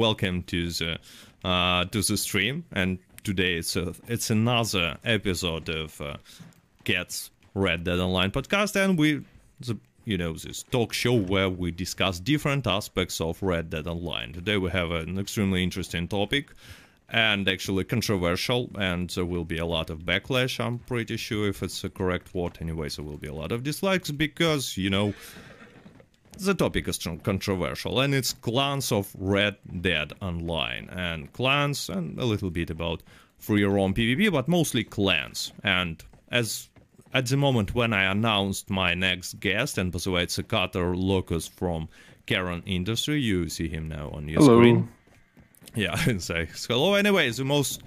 welcome to the uh, to the stream. And today it's a, it's another episode of uh, Cats Red Dead Online podcast, and we the you know this talk show where we discuss different aspects of Red Dead Online. Today we have an extremely interesting topic and actually controversial, and there will be a lot of backlash. I'm pretty sure if it's a correct word. Anyway, there will be a lot of dislikes because you know the topic is controversial, and it's clans of Red Dead Online, and clans, and a little bit about free roam PvP, but mostly clans. And as at the moment when I announced my next guest, and by the way, it's a Cutter Locus from Charon Industry, you see him now on your Hello. screen. Yeah, and say hello. Anyway, the most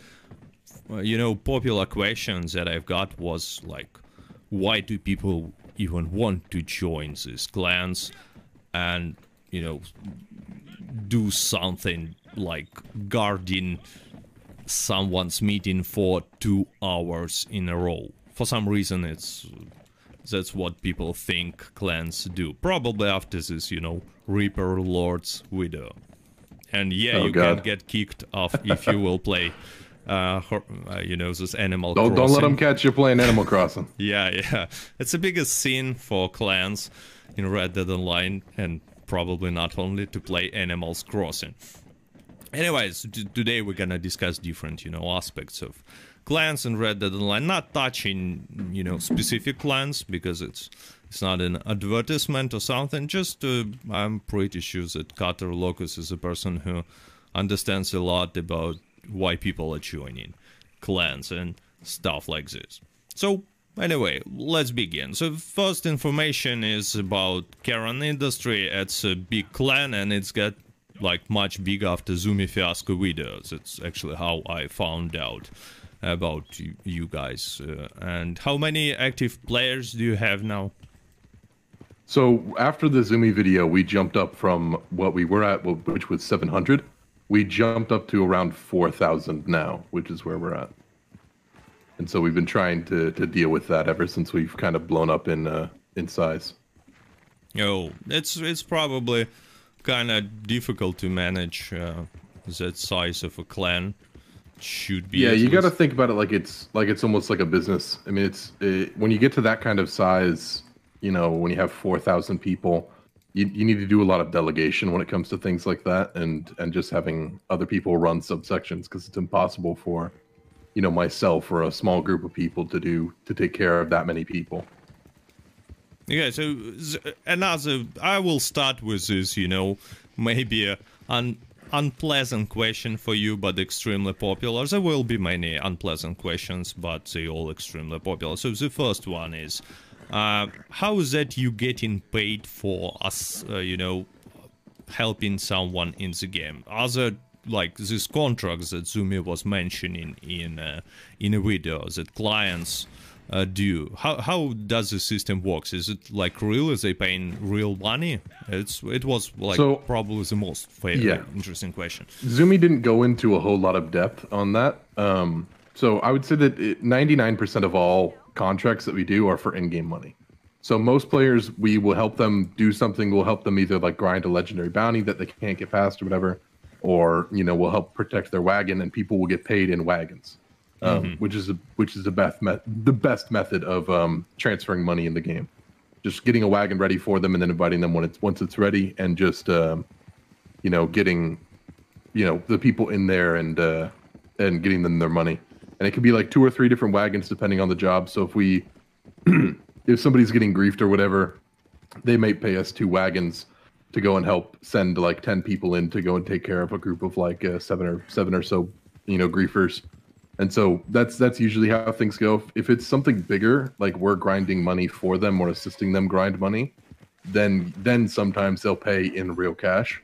uh, you know popular questions that I've got was like, why do people even want to join these clans? And you know do something like guarding someone's meeting for two hours in a row for some reason it's that's what people think clans do probably after this you know reaper lord's widow and yeah Oh, you God. can get kicked off if you will play uh, hor- uh you know this animal Don't, don't let them catch you playing Animal Crossing. Yeah, yeah. It's the biggest scene for clans in Red Dead Online, and probably not only to play Animals Crossing. Anyways, today we're gonna discuss different, you know, aspects of clans in Red Dead Online. Not touching, you know, specific clans because it's it's not an advertisement or something. Just uh, I'm pretty sure that Cutter Locus is a person who understands a lot about why people are joining clans and stuff like this. So anyway, let's begin. So first information is about Charon Industry. It's a big clan and it's got like much big after Zumi Fiasco videos. It's actually how I found out about you, you guys. Uh, and how many active players do you have now? So after the Zumi video, we jumped up from what we were at, which was 700. We jumped up to around 4,000 now, which is where we're at. And so we've been trying to, to deal with that ever since we've kind of blown up in uh, in size. Oh, it's it's probably kind of difficult to manage uh, that size of a clan. Should be. Yeah, you got to think about it like it's like it's almost like a business. I mean, it's it, when you get to that kind of size, you know, when you have four thousand people, you you need to do a lot of delegation when it comes to things like that, and and just having other people run subsections because it's impossible for, you know, myself or a small group of people to do to take care of that many people. Okay, so th- another. I will start with this. You know, maybe a un, unpleasant question for you, but extremely popular. There will be many unpleasant questions, but they all extremely popular. So the first one is, uh, how is that you getting paid for us? Uh, you know, helping someone in the game. Are there like these contracts that Zumi was mentioning in uh, in a video that clients uh, do? How how does the system works? Is it like real? Is they paying real money? It's it was like So- probably the most fa- Yeah. interesting question. Zumi didn't go into a whole lot of depth on that. Um, so I would say that 99% of all contracts that we do are for in-game money. So most players, we will help them do something. We'll help them either like grind a legendary bounty that they can't get past or whatever, or you know we'll help protect their wagon, and people will get paid in wagons, um, which is a, which is the best me- the best method of um, transferring money in the game. Just getting a wagon ready for them, and then inviting them when it's once it's ready, and just um, you know getting you know the people in there and uh and getting them their money. And it could be like two or three different wagons depending on the job. So if we if somebody's getting griefed or whatever they may pay us two wagons to go and help send like 10 people in to go and take care of a group of like uh, seven or seven or so you know griefers. And so that's that's usually how things go. If, if it's something bigger like we're grinding money for them or assisting them grind money then then sometimes they'll pay in real cash.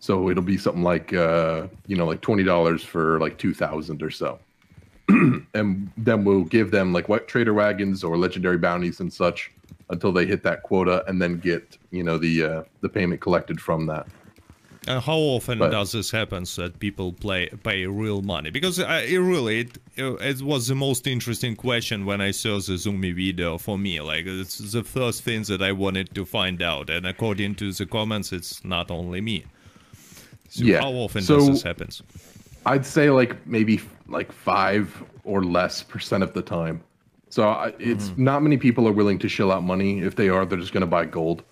So it'll be something like uh, you know, like twenty dollars for like two thousand or so. and then we'll give them like what trader wagons or legendary bounties and such until they hit that quota and then get, you know, the uh, the payment collected from that. And how often But- does this happen so that people play pay real money? Because uh, it really it, it was the most interesting question when I saw the Zumi video for me. Like it's the first thing that I wanted to find out, and according to the comments, it's not only me. So Yeah. how often So- does this happen? I'd say like maybe like five or less percent of the time. So I, it's not many people are willing to shell out money. If they are, they're just going to buy gold.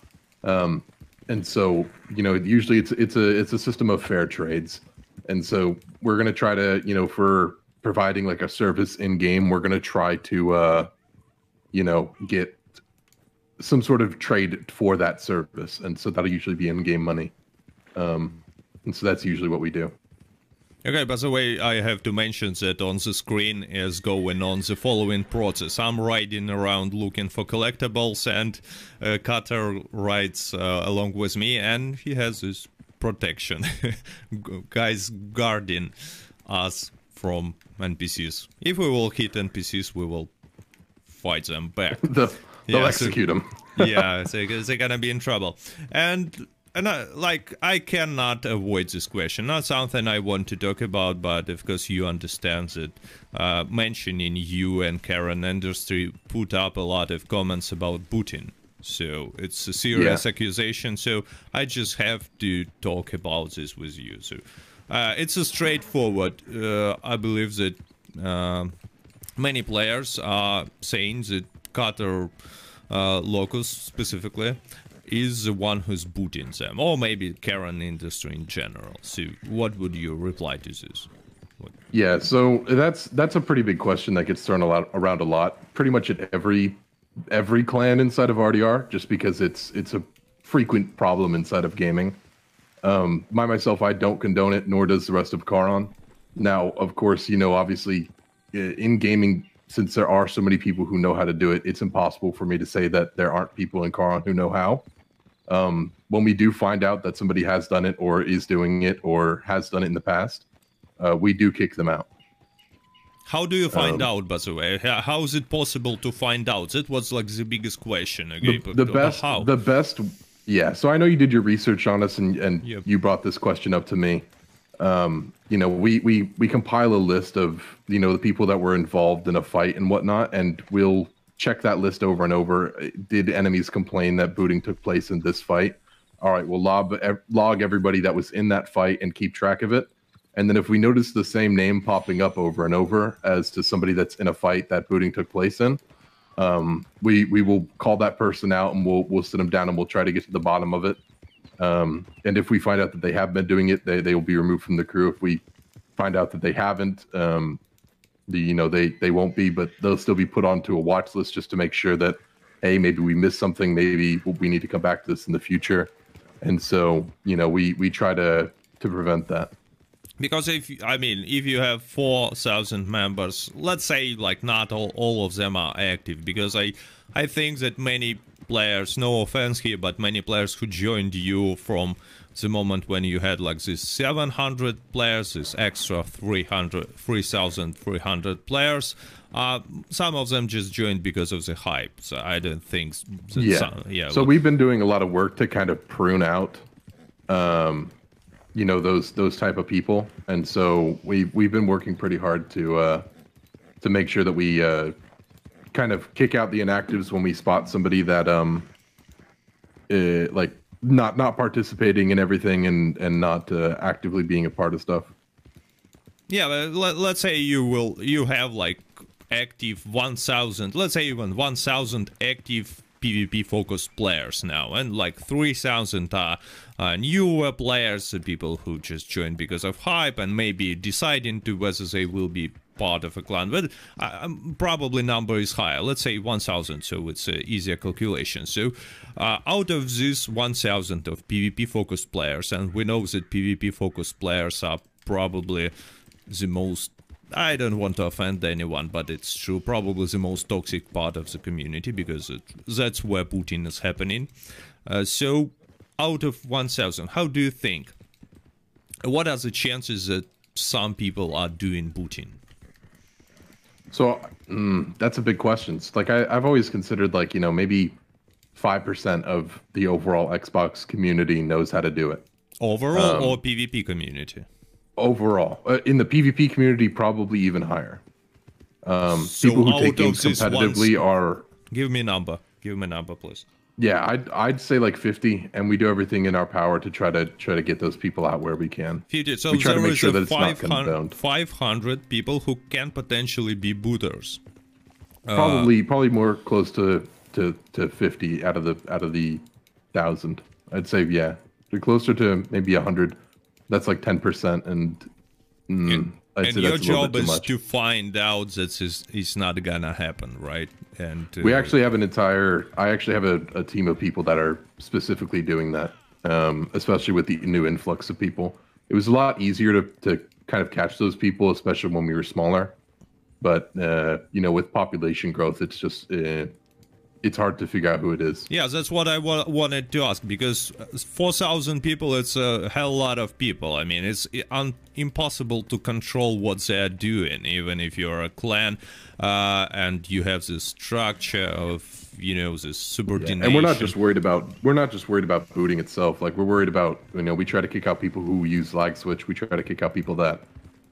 Um, and so you know, usually it's it's a it's a system of fair trades. And so we're going to try to you know for providing like a service in game, we're going to try to uh, you know get some sort of trade for that service, and so that'll usually be in game money. Um, and so that's usually what we do. Okay, by the way, I have to mention that on the screen is going on the following process. I'm riding around looking for collectibles, and uh, Cutter rides uh, along with me, and he has this protection. Guys guarding us from NPCs. If we will hit NPCs, we will fight them back. The, they'll Yeah, so- execute them. yeah, they, they're gonna be in trouble. And and I, like I cannot avoid this question. Not something I want to talk about, but of course you understand that. Uh, mentioning you and Charon Industry put up a lot of comments about booting. So it's a serious Yeah. accusation. So I just have to talk about this with you. So uh, it's a straightforward. Uh, I believe that uh, many players are saying that Cutter uh, Locus specifically is the one who's booting them, or maybe Charon industry in general. So, what would you reply to this? Yeah, so that's that's a pretty big question that gets thrown a lot around a lot. Pretty much at every every clan inside of RDR, just because it's it's a frequent problem inside of gaming. Um, my myself, I don't condone it, nor does the rest of Charon. Now, of course, you know, obviously, in gaming, since there are so many people who know how to do it, it's impossible for me to say that there aren't people in Charon who know how. Um, when we do find out that somebody has done it, or is doing it, or has done it in the past, uh, we do kick them out. How do you find Um, out, by the way? How is it possible to find out? That was like the biggest question. Okay, the, the but best how? the best yeah so i know you did your research on us and and Yep. you brought this question up to me um you know we we we compile a list of you know the people that were involved in a fight and whatnot and we'll check that list over and over did enemies complain that booting took place in this fight all right we'll log log everybody that was in that fight and keep track of it and then if we notice the same name popping up over and over as to somebody that's in a fight that booting took place in um, we we will call that person out and we'll we'll sit them down and we'll try to get to the bottom of it. Um, and if we find out that they have been doing it, they, they will be removed from the crew. If we find out that they haven't, um, the you know they they won't be, but they'll still be put onto a watch list just to make sure that hey maybe we missed something, maybe we need to come back to this in the future. And so you know we we try to to prevent that. because if i mean if you have 4000 members let's say like not all, all of them are active because i i think that many players no offense here but many players who joined you from the moment when you had like this 700 players this extra 300 3300 players. Uh some of them just joined because of the hype. So i don't think Yeah. some, yeah So we've been doing a lot of work to kind of prune out, um, you know, those those type of people, and so we we've been working pretty hard to uh, to make sure that we uh, kind of kick out the inactives when we spot somebody that um, uh, like not not participating in everything and and not uh, actively being a part of stuff. Yeah, let, let's say you will you have like active 1000, let's say even 1000 active PvP focused players now and like 3000 are uh, newer players, people who just joined because of hype and maybe deciding to whether they will be part of a clan but uh, um, probably number is higher let's say 1000 so it's uh, easier calculation so uh, out of this 1000 of pvp focused players and we know that pvp focused players are probably the most I don't want to offend anyone, but it's true. Probably the most toxic part of the community because it, that's where booting is happening. Uh, so, out of 1,000, how do you think? What are the chances that some people are doing booting? So mm, that's a big question. It's Like I, I've always considered, like you know, maybe five percent of the overall Xbox community knows how to do it. Overall Um, or PvP community? Overall, uh, in the PvP community, probably even higher. Um, So people who take games competitively are Give me a number. Give me a number, please. Yeah, I'd I'd say like 50, and we do everything in our power to try to try to get those people out where we can. 50. So we try to make sure that it's not 500, condoned. 500 people who can potentially be booters. Uh, Probably probably more close to to to 50 out of the out of the thousand. I'd say yeah, They're closer to maybe 100. That's like 10 percent, and mm, I'd and your that's a little job is much. to find out that is it's not gonna happen, right? And uh, We actually have an entire. I actually have a, a team of people that are specifically doing that, um, especially with the new influx of people. It was a lot easier to, to kind of catch those people, especially when we were smaller. But uh, you know, with population growth, it's just uh, it's hard to figure out who it is. Yeah, that's what I wa- wanted to ask because uh, 4,000 people, it's a hell lot of people. I mean, it's un- impossible to control what they're doing, even if you're a clan uh, and you have this structure of, you know, this subordination. And we're not just worried about we're not just worried about booting itself. Like we're worried about you know we try to kick out people who use lag switch. We try to kick out people that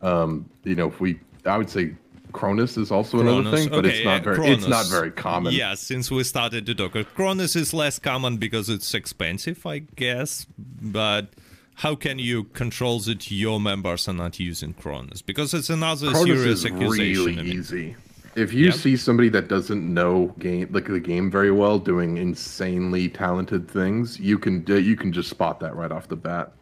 um, you know if we I would say Cronus is also another Cronus. thing, but Okay, it's not very it's not very common. Yeah, since we started to talk, Cronus is less common because it's expensive, I guess. But how can you control that your members are not using Cronus? Because it's another Cronus serious is accusation. really I mean. easy. If you Yep. see somebody that doesn't know game like the game very well, doing insanely talented things, you can you can just spot that right off the bat.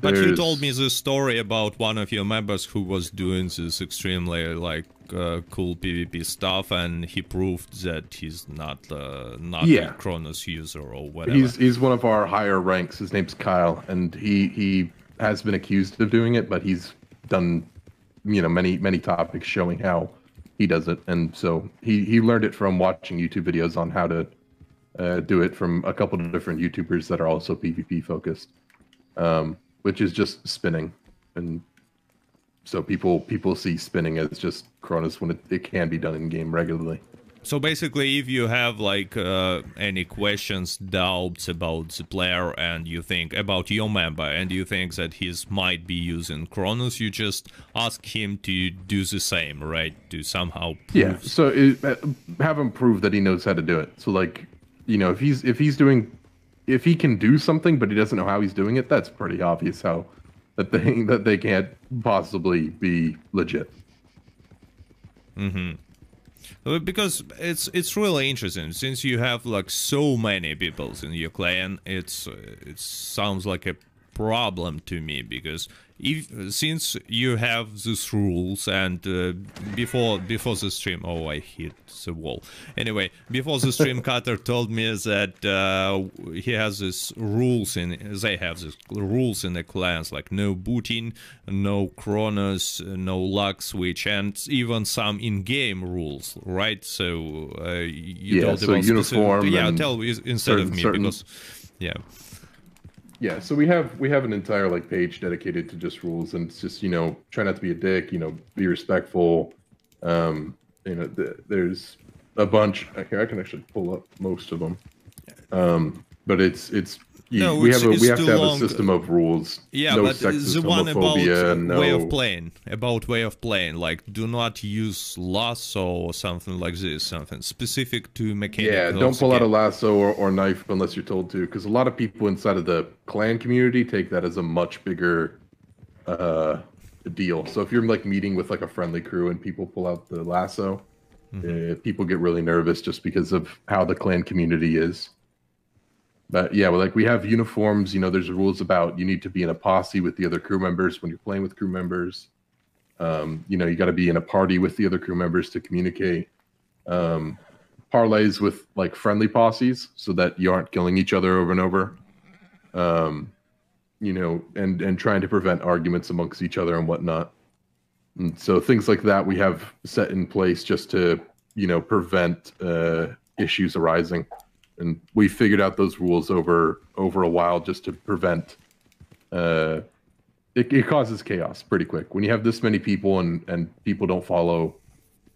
But you told me this story about one of your members who was doing this extremely like uh, cool PvP stuff, and he proved that he's not uh, not Yeah. a Cronus user or whatever. He's he's one of our higher ranks. His name's Kyle, and he he has been accused of doing it, but he's done you know many many topics showing how he does it, and so he he learned it from watching YouTube videos on how to uh, do it from a couple of different YouTubers that are also PvP focused, um, which is just spinning, and so people people see spinning as just Cronus when it, it can be done in game regularly. So basically, if you have like uh, any questions, doubts about the player, and you think about your member, and you think that he might be using Cronus, you just ask him to do the same, right? To somehow prove. Yeah. So it, uh, have him prove that he knows how to do it. So like, you know, if he's if he's doing, if he can do something but he doesn't know how he's doing it, that's pretty obvious how that thing that they can't possibly be legit. Uh, because it's it's really interesting since you have like so many people in your clan it's uh, it sounds like a problem to me because if since you have these rules and uh, before before the stream oh i hit the wall. Anyway before the stream cutter told me that uh, he has these rules in they have these rules in the clans like no booting no Cronus no lag switch and even some in-game rules right? So uh, you Yeah, told so uniform yeah tell instead of me certain- because yeah Yeah. So we have we have an entire like page dedicated to just rules, and it's just you know try not to be a dick, you know, be respectful. Um, you know, th- there's a bunch. Here, I can actually pull up most of them. Um, but it's it's you, No, we have a we have to have long. a system of rules. Yeah, no but sexist the one about homophobia, no way of playing, about way of playing, like do not use lasso or something like this, something specific to mechanics. Yeah, don't pull out a lasso or, or knife unless you're told to, because a lot of people inside of the clan community take that as a much bigger uh, deal. So if you're like meeting with like a friendly crew and people pull out the lasso, uh, people get really nervous just because of how the clan community is. But yeah, well, like we have uniforms. You know, there's rules about you need to be in a posse with the other crew members when you're playing with crew members. Um, you know, you got to be in a party with the other crew members to communicate. Um, parlays with like friendly posses so that you aren't killing each other over and over. Um, you know, and and trying to prevent arguments amongst each other and whatnot. And so things like that we have set in place just to you know prevent uh, issues arising. And we figured out those rules over over a while just to prevent. Uh, it, it causes chaos pretty quick when you have this many people and and people don't follow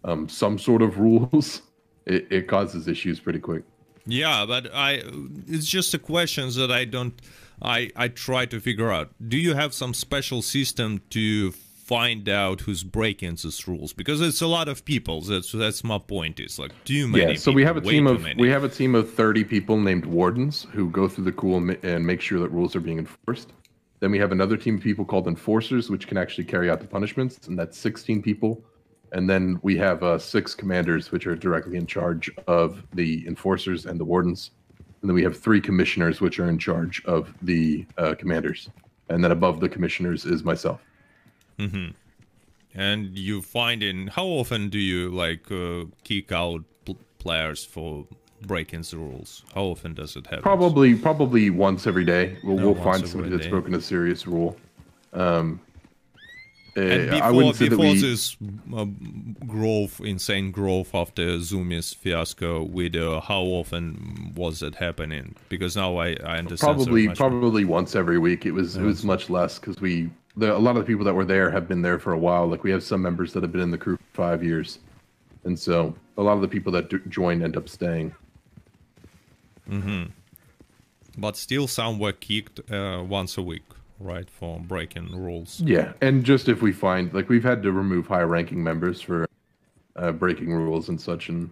um, some sort of rules. It, it causes issues pretty quick. Yeah, but I it's just a question that I don't I I try to figure out. Do you have some special system to find out who's breaking these rules? Because it's a lot of people. That's that's my point. Is like too many. Yeah, so we have a team of many. we have a team of 30 people named wardens who go through the cool and, and make sure that rules are being enforced. Then we have another team of people called enforcers, which can actually carry out the punishments, and that's 16 people. And then we have uh, six commanders, which are directly in charge of the enforcers and the wardens. And then we have three commissioners, which are in charge of the uh, commanders. And then above the commissioners is myself. And you find in how often do you like uh, kick out pl- players for breaking the rules? How often does it happen? Probably, probably once every day. We'll, No, we'll find somebody that's day. broken a serious rule. Um, And uh, I before, wouldn't say that we. this uh, growth, insane growth after Zoomies fiasco with uh, how often was it happening? Because now I, I understand. so probably more. probably once every week. It was it was much less because we the, a lot of the people that were there have been there for a while. Like we have some members that have been in the crew for five years, and so a lot of the people that do, join end up staying. But still, some were kicked uh, once a week, right, for breaking rules. Yeah, and just if we find like we've had to remove high ranking members for uh, breaking rules and such, and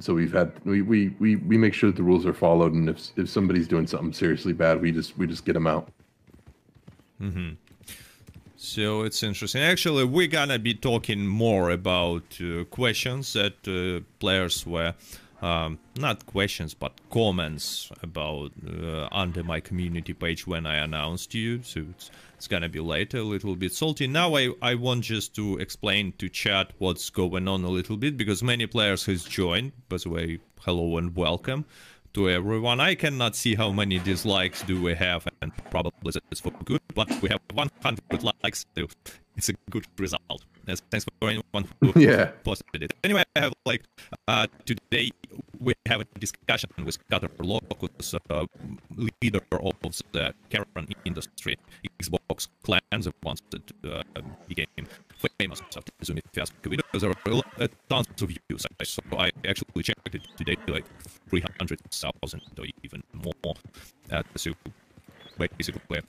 so we've had we, we we we make sure that the rules are followed, and if if somebody's doing something seriously bad, we just we just get them out. So it's interesting. Actually, we're gonna be talking more about uh, questions that uh, players were. Um, not questions, but comments about uh, under my community page when I announced you. So it's, it's gonna be later, a little bit salty. Now I, I want just to explain to chat what's going on a little bit because many players has joined. By the way, hello and welcome to everyone. I cannot see how many dislikes do we have, and probably it's for good, but we have 100 likes, so it's a good result. Yes, Thanks for anyone who Yeah. posted it. Anyway, I have like uh, today we have a discussion with Cutter Locus, uh, leader of the Charon industry, Xbox clan, the ones that uh, became famous after the Zoom fiasco videos. There were uh, tons of views, so I actually checked it today, like 300,000 or even more. Uh, so basically,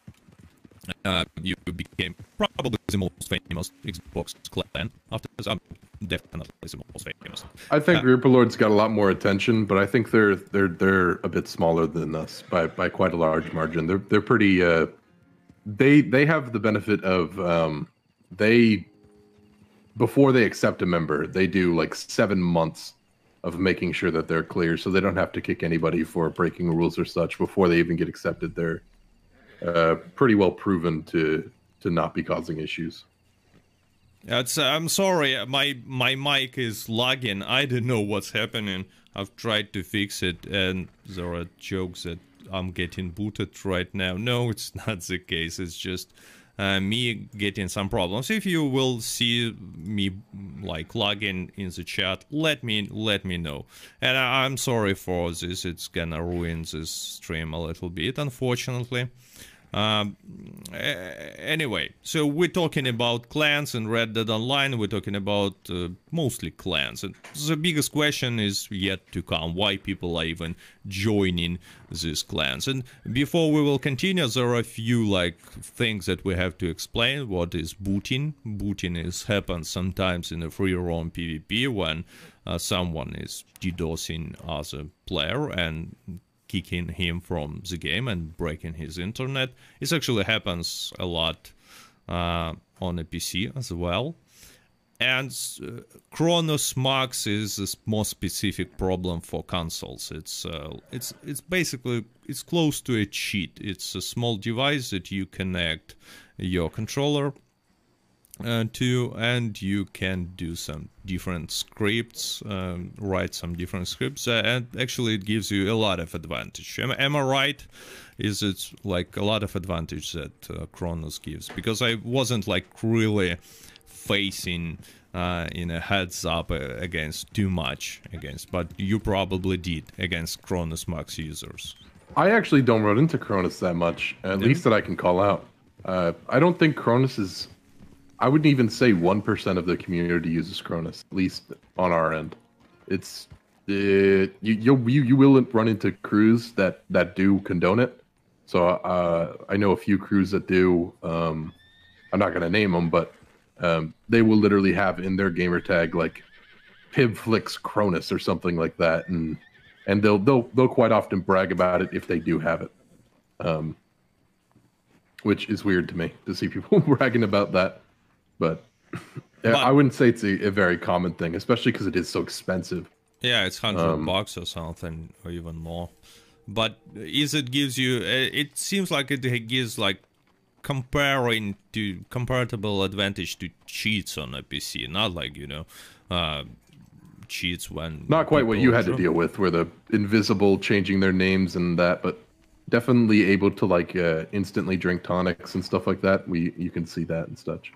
uh, you became probably the most famous Xbox clan After this, I'm definitely the most famous. I think Uh, Reaper Lord's got a lot more attention, but I think they're they're they're a bit smaller than us by by quite a large margin. They're they're pretty. Uh, they they have the benefit of um, they before they accept a member, they do like seven months of making sure that they're clear, so they don't have to kick anybody for breaking rules or such before they even get accepted. They're uh, pretty well proven to to not be causing issues. It's, I'm sorry, my my mic is lagging. I don't know what's happening. I've tried to fix it, and there are jokes that I'm getting booted right now. No, it's not the case. It's just uh, me getting some problems. If you will see me like logging in the chat, let me let me know. And I, I'm sorry for this. It's gonna ruin this stream a little bit, unfortunately. Um, anyway, so we're talking about clans and Red Dead Online. We're talking about uh, mostly clans, and the biggest question is yet to come: why people are even joining these clans? And before we will continue, there are a few like things that we have to explain. What is booting? Booting is happens sometimes in a free roam PvP when uh, someone is DDoSing other player and kicking him from the game and breaking his internet. It actually happens a lot uh, on a PC as well. And uh, Cronus Max is a more specific problem for consoles. It's uh, it's it's basically it's close to a cheat. It's a small device that you connect your controller uh, to and you can do some different scripts um, write some different scripts uh, and actually it gives you a lot of advantage am, am i right is it like a lot of advantage that uh, Cronus gives because i wasn't like really facing uh, in a heads up uh, against too much against but you probably did against Cronus Max users I actually don't run into Cronus that much, at least that I can call out. Uh, I don't think Cronus is. I wouldn't even say one percent of the community uses Cronus, at least on our end. It's uh, you you you will run into crews that that do condone it. So uh, I know a few crews that do. Um, I'm not going to name them, but um, they will literally have in their gamer tag like Pibflix Cronus or something like that, and and they'll they'll they'll quite often brag about it if they do have it, um, which is weird to me to see people bragging about that, but, but I wouldn't say it's a, a very common thing, especially because it is so expensive. Yeah, it's hundred um, bucks or something, or even more. But is it gives you? It seems like it gives like comparing to comparable advantage to cheats on a PC, not like you know, uh, cheats when not quite what you had to deal with, where the invisible changing their names and that, but definitely able to like uh, instantly drink tonics and stuff like that. We you can see that and such.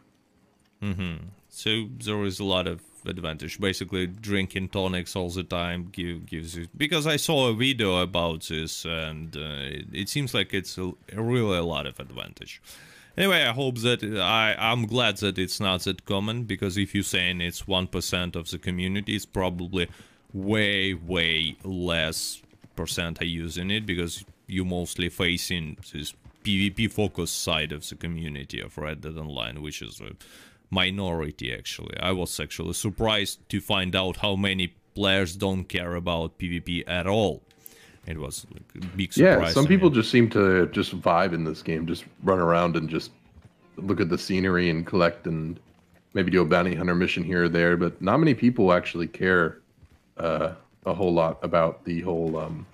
Mm-hmm. So there is a lot of advantage. Basically, drinking tonics all the time give, gives you. Because I saw a video about this, and uh, it, it, seems like it's a, really a lot of advantage. Anyway, I hope that I I'm glad that it's not that common because if you're saying it's one percent of the community, it's probably way way less percent are using it because you're mostly facing this PvP focused side of the community of Red Dead Online, which is a minority actually. I was actually surprised to find out how many players don't care about PvP at all. It was like a big surprise. Yeah, some people me. just seem to just vibe in this game, just run around and just look at the scenery and collect and maybe do a bounty hunter mission here or there, but not many people actually care uh, a whole lot about the whole um,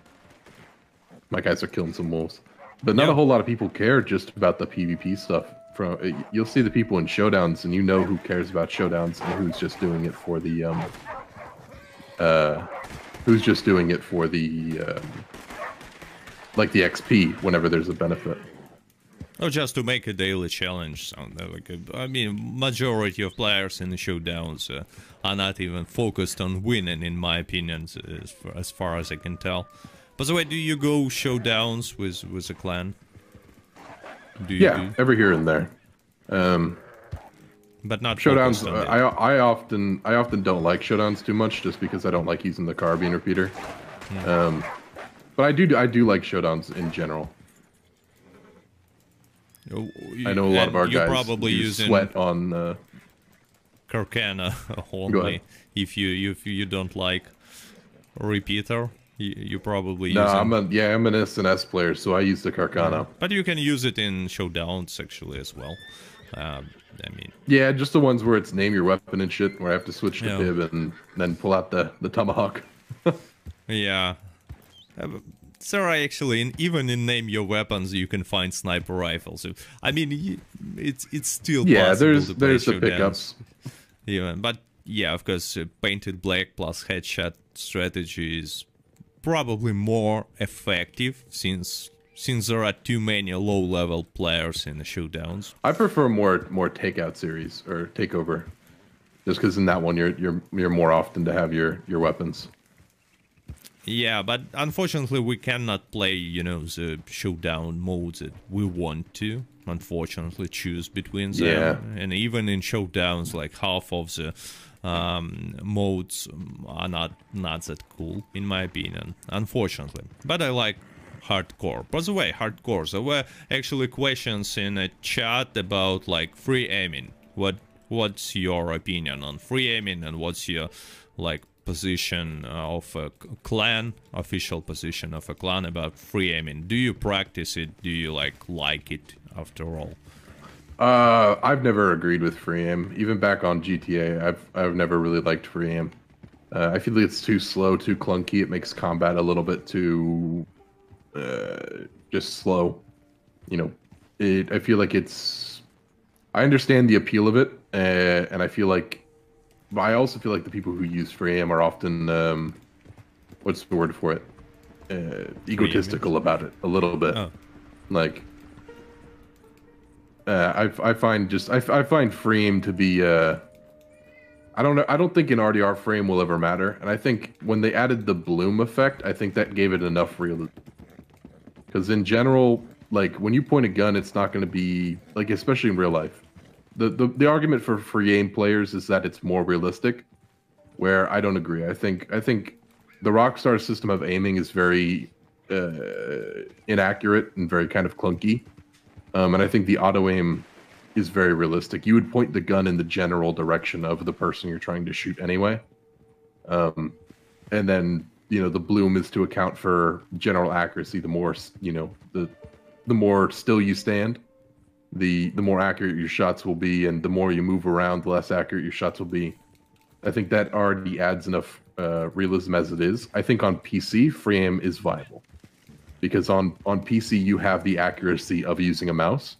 my guys are killing some wolves. But not yep. a whole lot of people care just about the PvP stuff from you'll see the people in showdowns and you know who cares about showdowns and who's just doing it for the um uh who's just doing it for the um, like the XP whenever there's a benefit. Oh, just to make a daily challenge sound like a, I mean, majority of players in the showdowns uh, are not even focused on winning, in my opinion, as far, as far as I can tell. By the way, do you go showdowns with with a clan? Do you, yeah, do? every here and there. Um, but not showdowns. Uh, I I often I often don't like showdowns too much just because I don't like using the carbine repeater. Yeah. Um, but I do I do like showdowns in general. You, I know a lot of our guys probably use sweat on uh, Carcano only if you if you don't like repeater. You, you probably no, I'm a yeah, I'm an SNS player, so I use the Carcano. But you can use it in showdowns actually as well. Um, I mean, yeah, just the ones where it's name your weapon and shit, where I have to switch to yeah. pib and then pull out the the tomahawk. yeah, uh, so I actually, in, even in name your weapons, you can find sniper rifles. I mean, it's it's still yeah. there's there's the pickups. Yeah, but yeah, of course, uh, painted black plus headshot strategy is probably more effective since since there are too many low level players in the showdowns. I prefer more more takeout series or takeover, just because in that one you're you're you're more often to have your your weapons. Yeah, but unfortunately we cannot play you know the showdown modes that we want to. Unfortunately, choose between them, yeah. and even in showdowns, like half of the um, modes are not not that cool in my opinion, unfortunately. But I like hardcore. By the way, hardcore. There were actually questions in a chat about like free aiming. What what's your opinion on free aiming and what's your like position of a clan, official position of a clan about free aiming? Do you practice it? Do you like like it after all? Uh, I've never agreed with free aim. Even back on GTA, I've I've never really liked free aim. Uh, I feel like it's too slow, too clunky. It makes combat a little bit too uh, just slow. You know, it. I feel like it's. I understand the appeal of it, uh, and I feel like. But I also feel like the people who use free aim are often, um, what's the word for it? Uh, egotistical about it a little bit. Oh. Like, uh, I, I find just I, I find free aim to be uh, I don't know I don't think an RDR free aim will ever matter, and I think when they added the bloom effect, I think that gave it enough realism. Because in general, like when you point a gun, it's not going to be like especially in real life. The, the the argument for free aim players is that it's more realistic, where I don't agree. I think I think the Rockstar system of aiming is very uh, inaccurate and very kind of clunky. Um, and I think the auto aim is very realistic. You would point the gun in the general direction of the person you're trying to shoot anyway. Um, and then you know the bloom is to account for general accuracy. The more you know, the the more still you stand, the the more accurate your shots will be, and the more you move around, the less accurate your shots will be. I think that already adds enough uh, realism as it is. I think on PC, free aim is viable because on on PC you have the accuracy of using a mouse,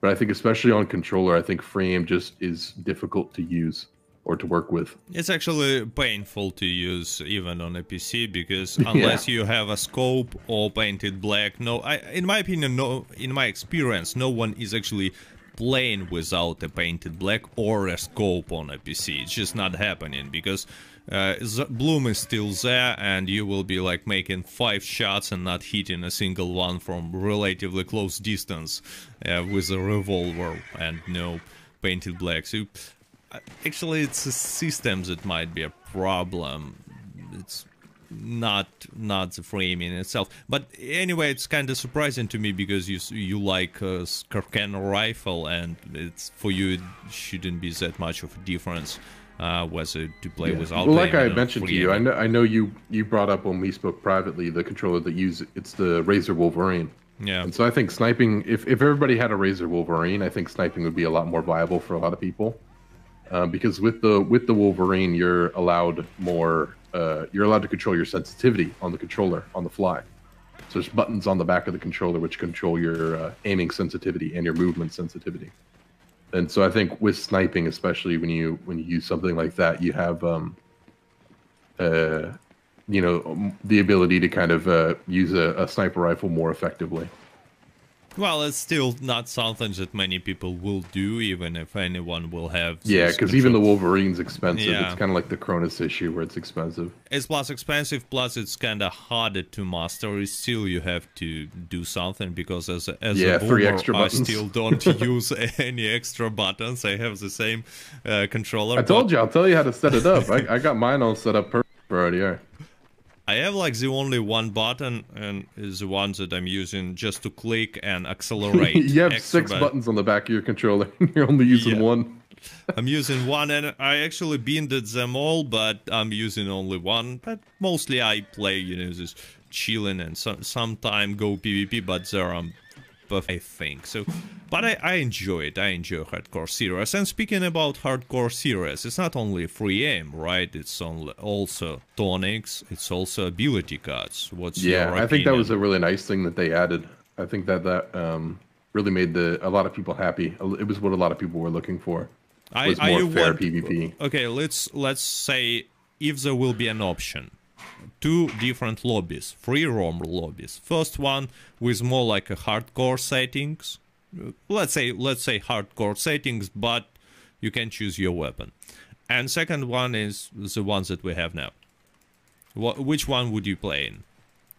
but I think especially on controller, I think free aim just is difficult to use or to work with. It's actually painful to use even on a PC because unless yeah. you have a scope or painted black, no, I, in my opinion, no, in my experience, no one is actually playing without a painted black or a scope on a PC. It's just not happening because uh, Bloom is still there and you will be like making five shots and not hitting a single one from relatively close distance uh, with a revolver and no painted black. So actually it's the system that might be a problem. It's not not the free aiming itself. But anyway, it's kind of surprising to me because you you like a Skarkano rifle, and it's for you it shouldn't be that much of a difference uh, whether to play yeah. without. Well, like I mentioned to you, I know I know you you brought up when we spoke privately the controller that use it's the Razer Wolverine. Yeah. And so I think sniping, if if everybody had a Razer Wolverine, I think sniping would be a lot more viable for a lot of people. Uh, because with the with the Wolverine, you're allowed more. Uh, you're allowed to control your sensitivity on the controller on the fly. So there's buttons on the back of the controller which control your uh, aiming sensitivity and your movement sensitivity. And so I think with sniping, especially when you when you use something like that, you have um, uh, you know the ability to kind of uh, use a, a sniper rifle more effectively. Well, it's still not something that many people will do, even if anyone will have. Yeah, because even the Wolverine's expensive. Yeah. It's kind of like the Cronus issue where it's expensive. It's plus expensive, plus it's kind of harder to master. Still, you have to do something because as a, as yeah, a boomer, extra I still don't use any extra buttons. I have the same uh, controller. I told you, I'll tell you how to set it up. I, I got mine all set up perfect for RDR. I have like the only one button and is the one that I'm using just to click and accelerate. you have six buttons on the back of your controller. And you're only using yeah. one. I'm using one and I actually binded them all, but I'm using only one. But mostly I play, you know, just chilling and some sometime go PvP, but there are I think. So, but I, I enjoy it. I enjoy hardcore series. And speaking about hardcore series, it's not only free aim, right? It's only also tonics. It's also ability cards. What's yeah? I think that was a really nice thing that they added. I think that that um, really made the a lot of people happy. It was what a lot of people were looking for. Was I, more fair want, PvP. Okay, let's let's say if there will be an option two different lobbies, free roam lobbies. First one with more like a hardcore settings. Let's say let's say hardcore settings, but you can choose your weapon. And second one is the ones that we have now. What, which one would you play in?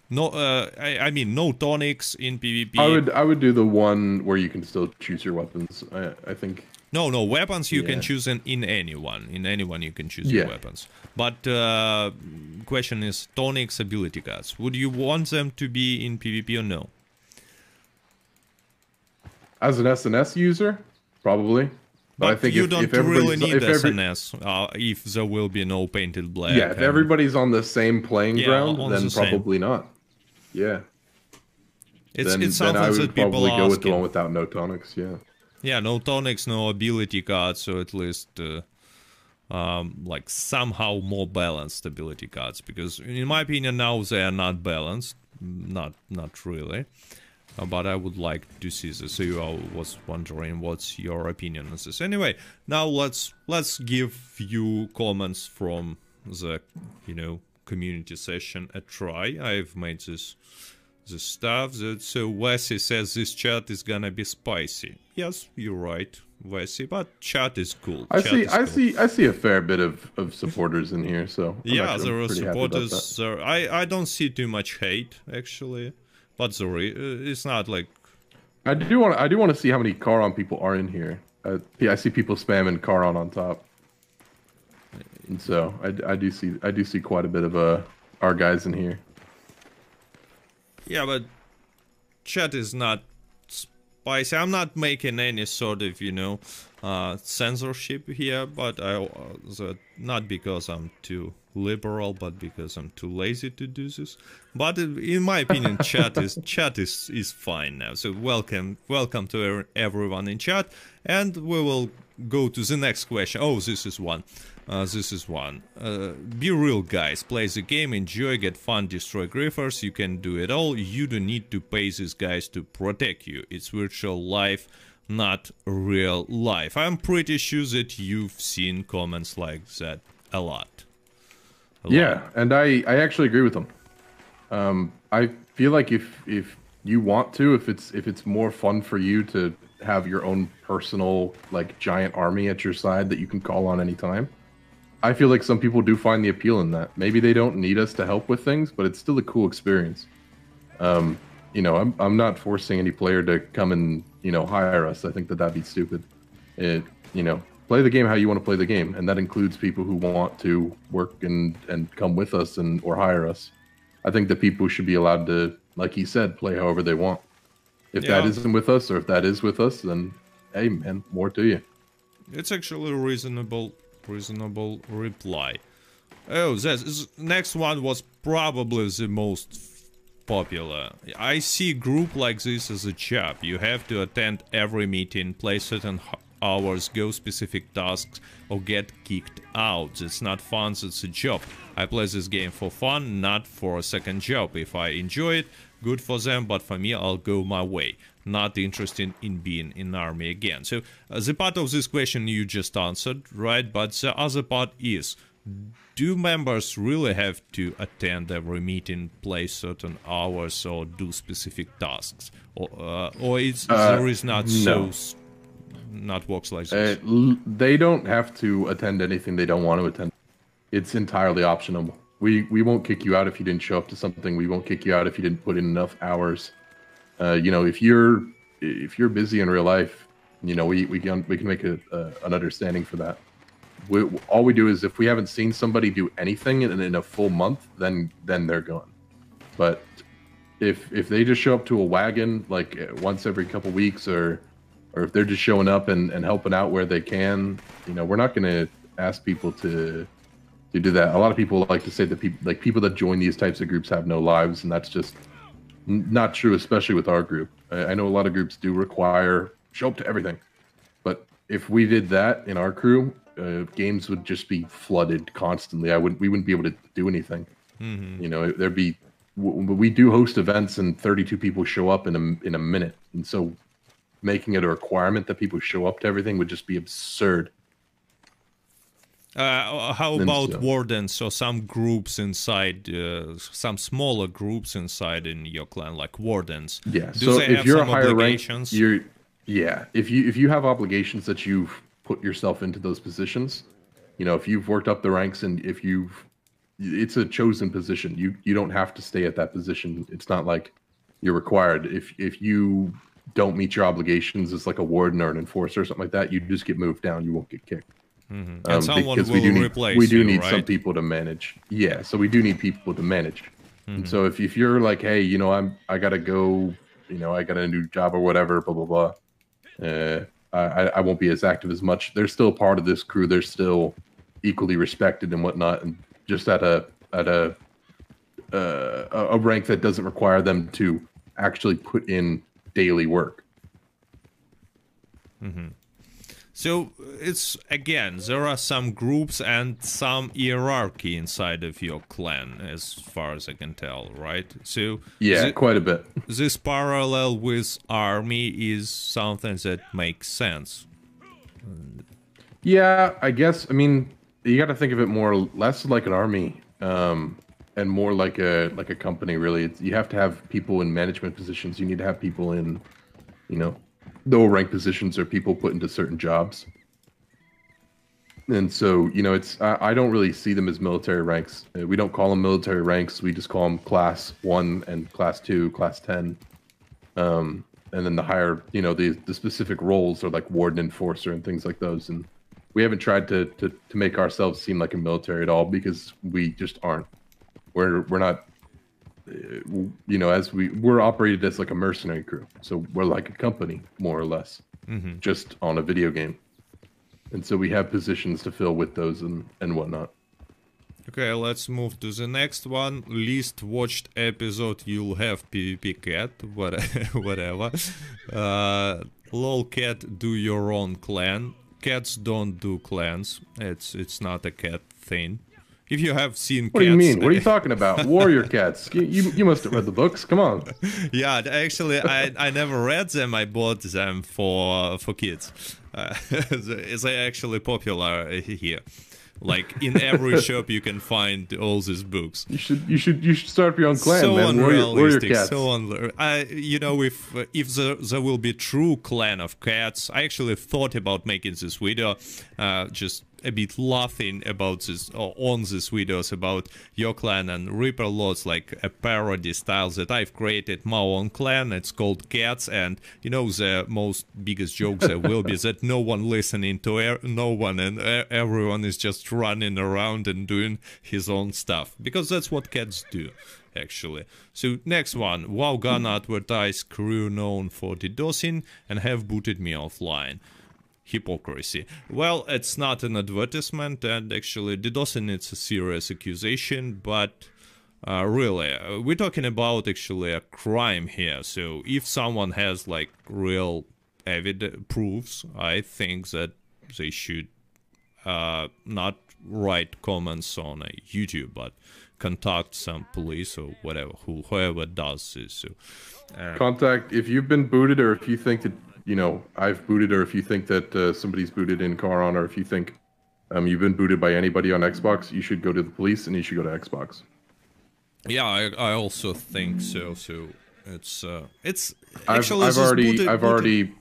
No, uh, I, I, mean no tonics in PvP. I would I would do the one where you can still choose your weapons. I, I think no, no, weapons you yeah. can choose in, in anyone. In anyone you can choose yeah. your weapons. But uh, question is Tonics ability cards. Would you want them to be in PvP or no? As an SNS user, probably. But, but I think you if, don't if really need if SNS uh, if there will be no painted black. Yeah, if everybody's on the same playing yeah, ground, then the probably same. not. Yeah. It's, then, it's something then I would that people probably go with the one without no tonics, yeah. Yeah, no tonics, no ability cards, so at least uh, um, like somehow more balanced ability cards. Because in my opinion, now they are not balanced, not not really. Uh, but I would like to see this. So I was wondering what's your opinion on this. Anyway, now let's let's give few comments from the you know community session a try. I've made this the stuff that so Wesley says this chat is gonna be spicy. Yes, you're right, Wesley, but chat is cool. I chat see, I cool. see, I see a fair bit of, of supporters in here. So I'm yeah, there are supporters. There, I I don't see too much hate actually, but sorry, uh, it's not like. I do want I do want to see how many Charon people are in here. Uh, yeah, I see people spamming Charon on top. And so I, I do see I do see quite a bit of uh our guys in here. Yeah, but chat is not spicy. I'm not making any sort of, you know, uh, censorship here, but I uh, not because I'm too liberal, but because I'm too lazy to do this. But in my opinion, chat is chat is is fine now. So welcome, welcome to everyone in chat, and we will go to the next question. Oh, this is one. Uh, this is one. Uh, be real, guys. Play the game, enjoy, get fun, destroy griefers. You can do it all. You don't need to pay these guys to protect you. It's virtual life, not real life. I'm pretty sure that you've seen comments like that a lot. A yeah, lot. and I, I actually agree with them. Um, I feel like if if you want to, if it's if it's more fun for you to have your own personal like giant army at your side that you can call on anytime I feel like some people do find the appeal in that. Maybe they don't need us to help with things, but it's still a cool experience. Um, you know, I'm I'm not forcing any player to come and you know hire us. I think that that'd be stupid. It you know play the game how you want to play the game, and that includes people who want to work and and come with us and or hire us. I think that people should be allowed to, like he said, play however they want. If yeah. that isn't with us, or if that is with us, then hey man, more to you. It's actually reasonable reasonable reply. Oh, this next one was probably the most popular. I see group like this as a job. You have to attend every meeting, play certain hours, go specific tasks, or get kicked out. It's not fun, it's a job. I play this game for fun, not for a second job. If I enjoy it, good for them, but for me, I'll go my way not interested in being in army again. So uh, the part of this question you just answered, right? But the other part is, do members really have to attend every meeting, play certain hours, or do specific tasks, or uh, or it's uh, there is not no. so not works like this? Uh, they don't have to attend anything they don't want to attend. It's entirely optional. We we won't kick you out if you didn't show up to something. We won't kick you out if you didn't put in enough hours. Uh, you know, if you're if you're busy in real life, you know, we we can we can make a, an understanding for that. We, all we do is if we haven't seen somebody do anything in, in a full month, then then they're gone. But if if they just show up to a wagon like uh, once every couple weeks, or or if they're just showing up and, and helping out where they can, you know, we're not going to ask people to to do that. A lot of people like to say that people like people that join these types of groups have no lives, and that's just not true, especially with our group. I, I know a lot of groups do require show up to everything, but if we did that in our crew, uh, games would just be flooded constantly. I wouldn't. We wouldn't be able to do anything. Mm-hmm. You know, there'd be. We do host events, and 32 people show up in a in a minute, and so making it a requirement that people show up to everything would just be absurd. Uh, how about so. wardens or some groups inside, uh, some smaller groups inside in your clan, like wardens? Yeah. Do so if you're a higher rank, you're yeah. If you if you have obligations that you've put yourself into those positions, you know, if you've worked up the ranks and if you've, it's a chosen position. You you don't have to stay at that position. It's not like you're required. If if you don't meet your obligations as like a warden or an enforcer or something like that, you just get moved down. You won't get kicked. Mm-hmm. And um, someone will we do need, replace We do you, need right? some people to manage. Yeah, so we do need people to manage. Mm-hmm. And so if, if you're like, hey, you know, I'm I gotta go, you know, I got a new job or whatever, blah blah blah. Uh, I I won't be as active as much. They're still part of this crew. They're still equally respected and whatnot, and just at a at a uh, a rank that doesn't require them to actually put in daily work. Mm-hmm. So it's again, there are some groups and some hierarchy inside of your clan, as far as I can tell, right? So yeah, quite a bit. This parallel with army is something that makes sense. Yeah, I guess. I mean, you got to think of it more less like an army, um, and more like a like a company. Really, it's, you have to have people in management positions. You need to have people in, you know, lower rank positions are people put into certain jobs. And so, you know, it's I, I, don't really see them as military ranks. Uh, we don't call them military ranks. We just call them class one and class two, class ten. Um, and then the higher, you know, the the specific roles are like warden enforcer and things like those. And we haven't tried to to to make ourselves seem like a military at all because we just aren't. We're we're not you know, as we we're operated as like a mercenary crew, so we're like a company more or less, Mm-hmm. just on a video game, and so we have positions to fill with those and and whatnot. Okay, let's move to the next one. Least watched episode. You'll have PvP cat, whatever. Uh, lol cat, do your own clan. Cats don't do clans. It's it's not a cat thing. If you have seen What do you mean? What are you talking about? Warrior cats? You, you you must have read the books. Come on. yeah, actually, I I never read them. I bought them for for kids. Uh, they actually popular here. Like in every shop, you can find all these books. You should you should you should start your own clan, so man. Warrior, warrior unrealistic. cats. So unre- I, you know, if uh, if there, there will be true clan of cats, I actually thought about making this video, uh, just a bit laughing about this or on these videos about your clan and Reaper Lords, like a parody style that I've created my own clan. It's called Cats, and you know the most biggest joke there will be that no one listening to er- no one, and uh, everyone is just running around and doing his own stuff because that's what cats do actually. So next one, WoW gonna advertise crew known for DDoSing and have booted me offline. Hypocrisy. Well, it's not an advertisement, and actually, DDoSing it's a serious accusation, but uh, really, we're talking about actually a crime here. So if someone has like real evidence proofs, I think that they should uh, not write comments on uh, YouTube, but contact some police or whatever, who, whoever does this. So, uh, Contact if you've been booted, or if you think that you know I've booted, or if you think that uh, somebody's booted in Charon, or if you think um, you've been booted by anybody on Xbox, you should go to the police and you should go to Xbox. yeah, I, I also think so. So it's uh, it's I've, actually I've already booted- I've booted- already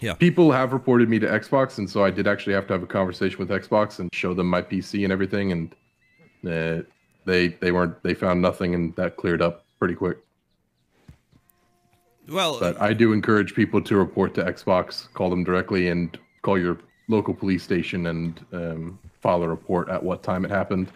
Yeah. people have reported me to Xbox, and so I did actually have to have a conversation with Xbox and show them my PC and everything, and uh, they they weren't they found nothing, and that cleared up pretty quick. Well, But I do encourage people to report to Xbox, call them directly, and call your local police station and um, file a report at what time it happened,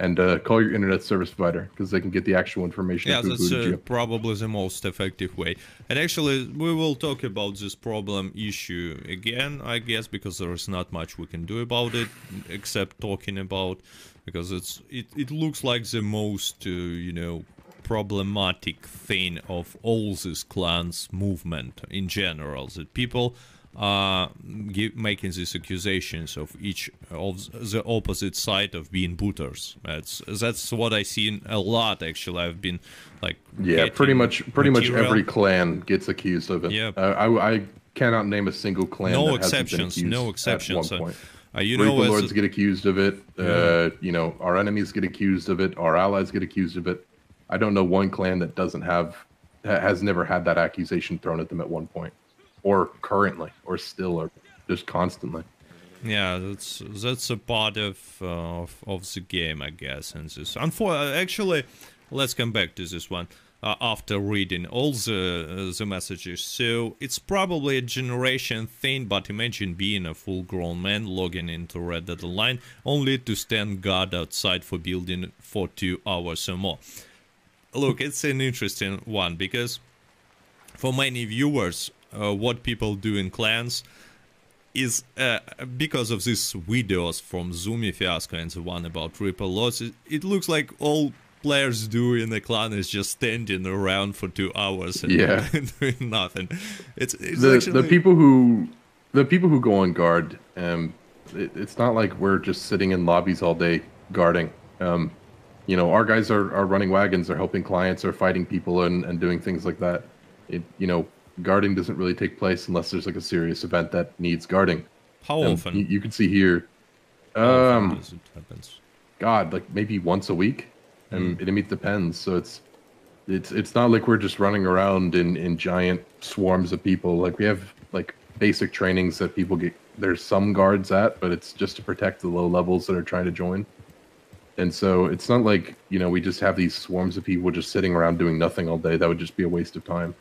and uh, call your internet service provider because they can get the actual information yeah, that's uh, probably the most effective way. And actually, we will talk about this problem issue again, I guess, because there is not much we can do about it except talking about, because it's it, it looks like the most uh, you know problematic thing of all this clans movement in general that people are give, making these accusations of each of the opposite side of being booters. That's that's what I seen a lot actually. I've been like Yeah, pretty much pretty much every clan gets accused of it. Yeah. Uh, I I cannot name a single clan. No that hasn't been exceptions, no at exceptions. one Uh, point. Uh, you know, lords get accused of it. Uh, you know, our enemies get accused of it. Our allies get accused of it. I don't know one clan that doesn't have ha- has never had that accusation thrown at them at one point, or currently, or still, or just constantly. Yeah, that's that's a part of uh, of, of the game, I guess. And this, unfor- uh, actually, let's come back to this one uh, after reading all the uh, the messages. So it's probably a generation thing, but imagine being a full-grown man logging into Red Dead Online only to stand guard outside for building for two hours or more. Look, it's an interesting one because for many viewers, uh, what people do in clans is uh, because of these videos from Zoomy Fiasco and the one about Ripple Loss, it, it looks like all players do in the clan is just standing around for two hours and Yeah. doing nothing. It's, it's the actually, the people who the people who go on guard um it, it's not like we're just sitting in lobbies all day guarding um you know our guys are, are running wagons they're helping clients are fighting people and, and doing things like that it you know guarding doesn't really take place unless there's like a serious event that needs guarding How Um, often? you, you can see here um it happens? God, like maybe once a week, and it, it depends. So it's it's it's not like we're just running around in in giant swarms of people. Like we have like basic trainings that people get. There's some guards at, but it's just to protect the low levels that are trying to join. And so it's not like you know we just have these swarms of people just sitting around doing nothing all day. That would just be a waste of time.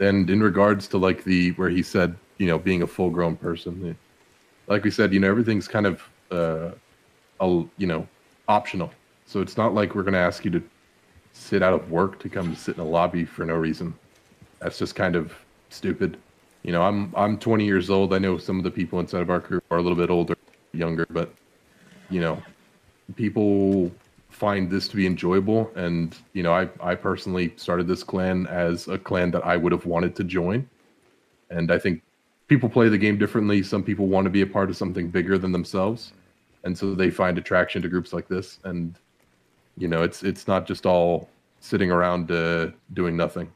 And in regards to like the where he said you know being a full grown person, like we said, you know everything's kind of uh, a, you know optional. So it's not like we're going to ask you to sit out of work to come sit in a lobby for no reason. That's just kind of stupid. You know, I'm I'm 20 years old. I know some of the people inside of our crew are a little bit older, younger, but you know, people find this to be enjoyable. And you know I, I personally started this clan as a clan that i would have wanted to join. And i think people play the game differently. Some people want to be a part of something bigger than themselves. And so they find attraction to groups like this. And you know it's it's not just all sitting around uh, doing nothing.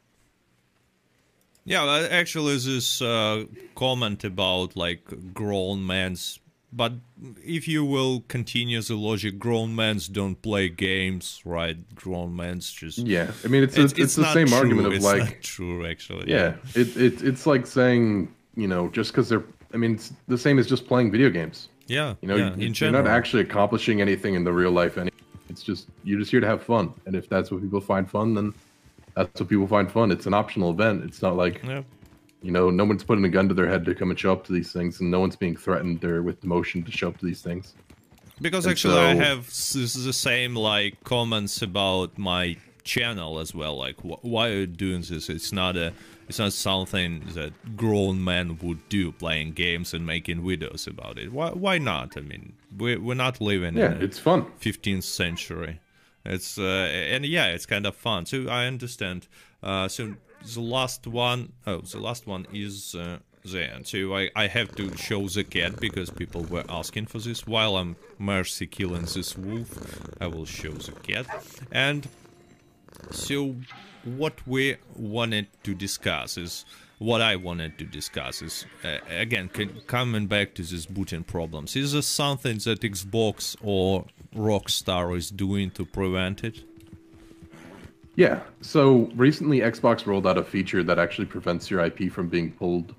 Yeah actually is this uh, comment about like grown men's but if you will continue the logic, grown men don't play games, right? Grown men just yeah. I mean, it's it's, it's, it's the same true. argument of it's like true actually. Yeah, it, it it's like saying you know just because they're I mean it's the same as just playing video games. Yeah, you know, yeah, you, you're not actually accomplishing anything in the real life. Any, it's just you're just here to have fun, and if that's what people find fun, then that's what people find fun. It's an optional event. It's not like yeah. You know, no one's putting a gun to their head to come and show up to these things, and no one's being threatened or with demotion to show up to these things. Because and actually, so... I have the same like comments about my channel as well. Like, wh why are you doing this? It's not a, it's not something that grown men would do, playing games and making videos about it. Why, why not? I mean, we're we're not living yeah, in it's fun. 15th century. It's uh, and yeah, it's kind of fun. So I understand. Uh, so the last one, oh, the last one is uh, there. So I, I have to show the cat because people were asking for this. While I'm mercy killing this wolf, I will show the cat. And so what we wanted to discuss is what I wanted to discuss is uh, again coming back to these booting problems. Is there something that Xbox or Rockstar is doing to prevent it? Yeah. So recently, Xbox rolled out a feature that actually prevents your IP from being pulled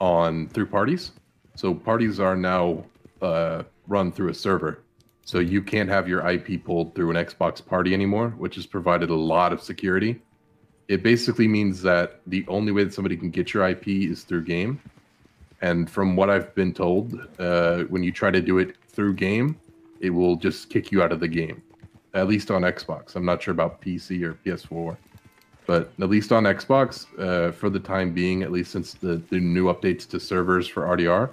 on through parties. So parties are now uh, run through a server. So you can't have your IP pulled through an Xbox party anymore, which has provided a lot of security. It basically means that the only way that somebody can get your IP is through game. And from what I've been told, uh, when you try to do it through game, it will just kick you out of the game at least on Xbox. I'm not sure about PC or PS4, but at least on Xbox, uh, for the time being, at least since the, the new updates to servers for RDR,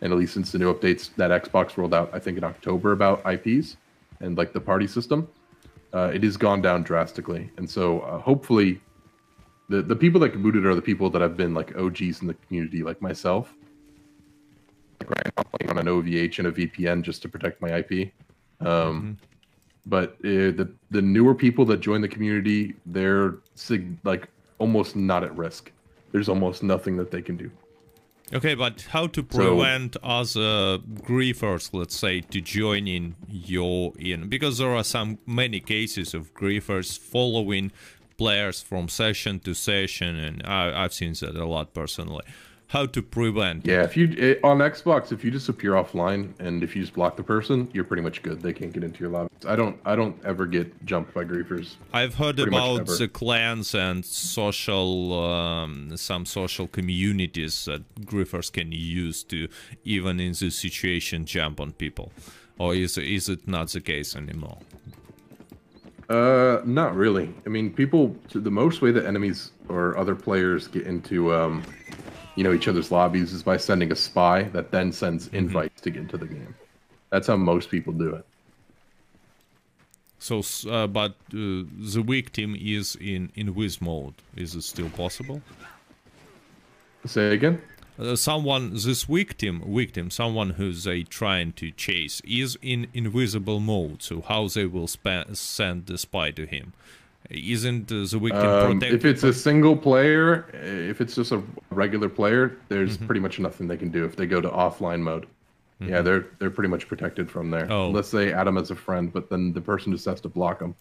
and at least since the new updates that Xbox rolled out, I think in October about IPs and like the party system, uh, it has gone down drastically. And so uh, hopefully, the the people that can boot it are the people that have been like OGs in the community, like myself. Like right now, playing on an OVH and a VPN just to protect my IP. Um, mm-hmm but uh, the the newer people that join the community, they're sig- like almost not at risk. There's almost nothing that they can do. Okay, but how to prevent so, other griefers, let's say, to join in your in? Because there are some many cases of griefers following players from session to session, and I, I've seen that a lot personally how to prevent. Yeah, if you it, on Xbox, if you just appear offline and if you just block the person, you're pretty much good. They can't get into your lobby. I don't I don't ever get jumped by griefers. I've heard about the clans and social um, some social communities that griefers can use to even in this situation jump on people, or is is it not the case anymore? Uh, not really. I mean, people. The most way that enemies or other players get into um, you know each other's lobbies is by sending a spy that then sends mm-hmm. invites to get into the game. That's how most people do it. So, uh, but uh, the team is in in Wiz mode. Is it still possible? Say again. Uh, someone this weak team, someone who they trying to chase is in invisible mode. So how they will send the spy to him? Isn't the victim um, protected? If it's a single player, if it's just a regular player, there's mm-hmm. pretty much nothing they can do if they go to offline mode. Mm-hmm. Yeah, they're they're pretty much protected from there, oh. unless they add them as a friend. But then the person just has to block them.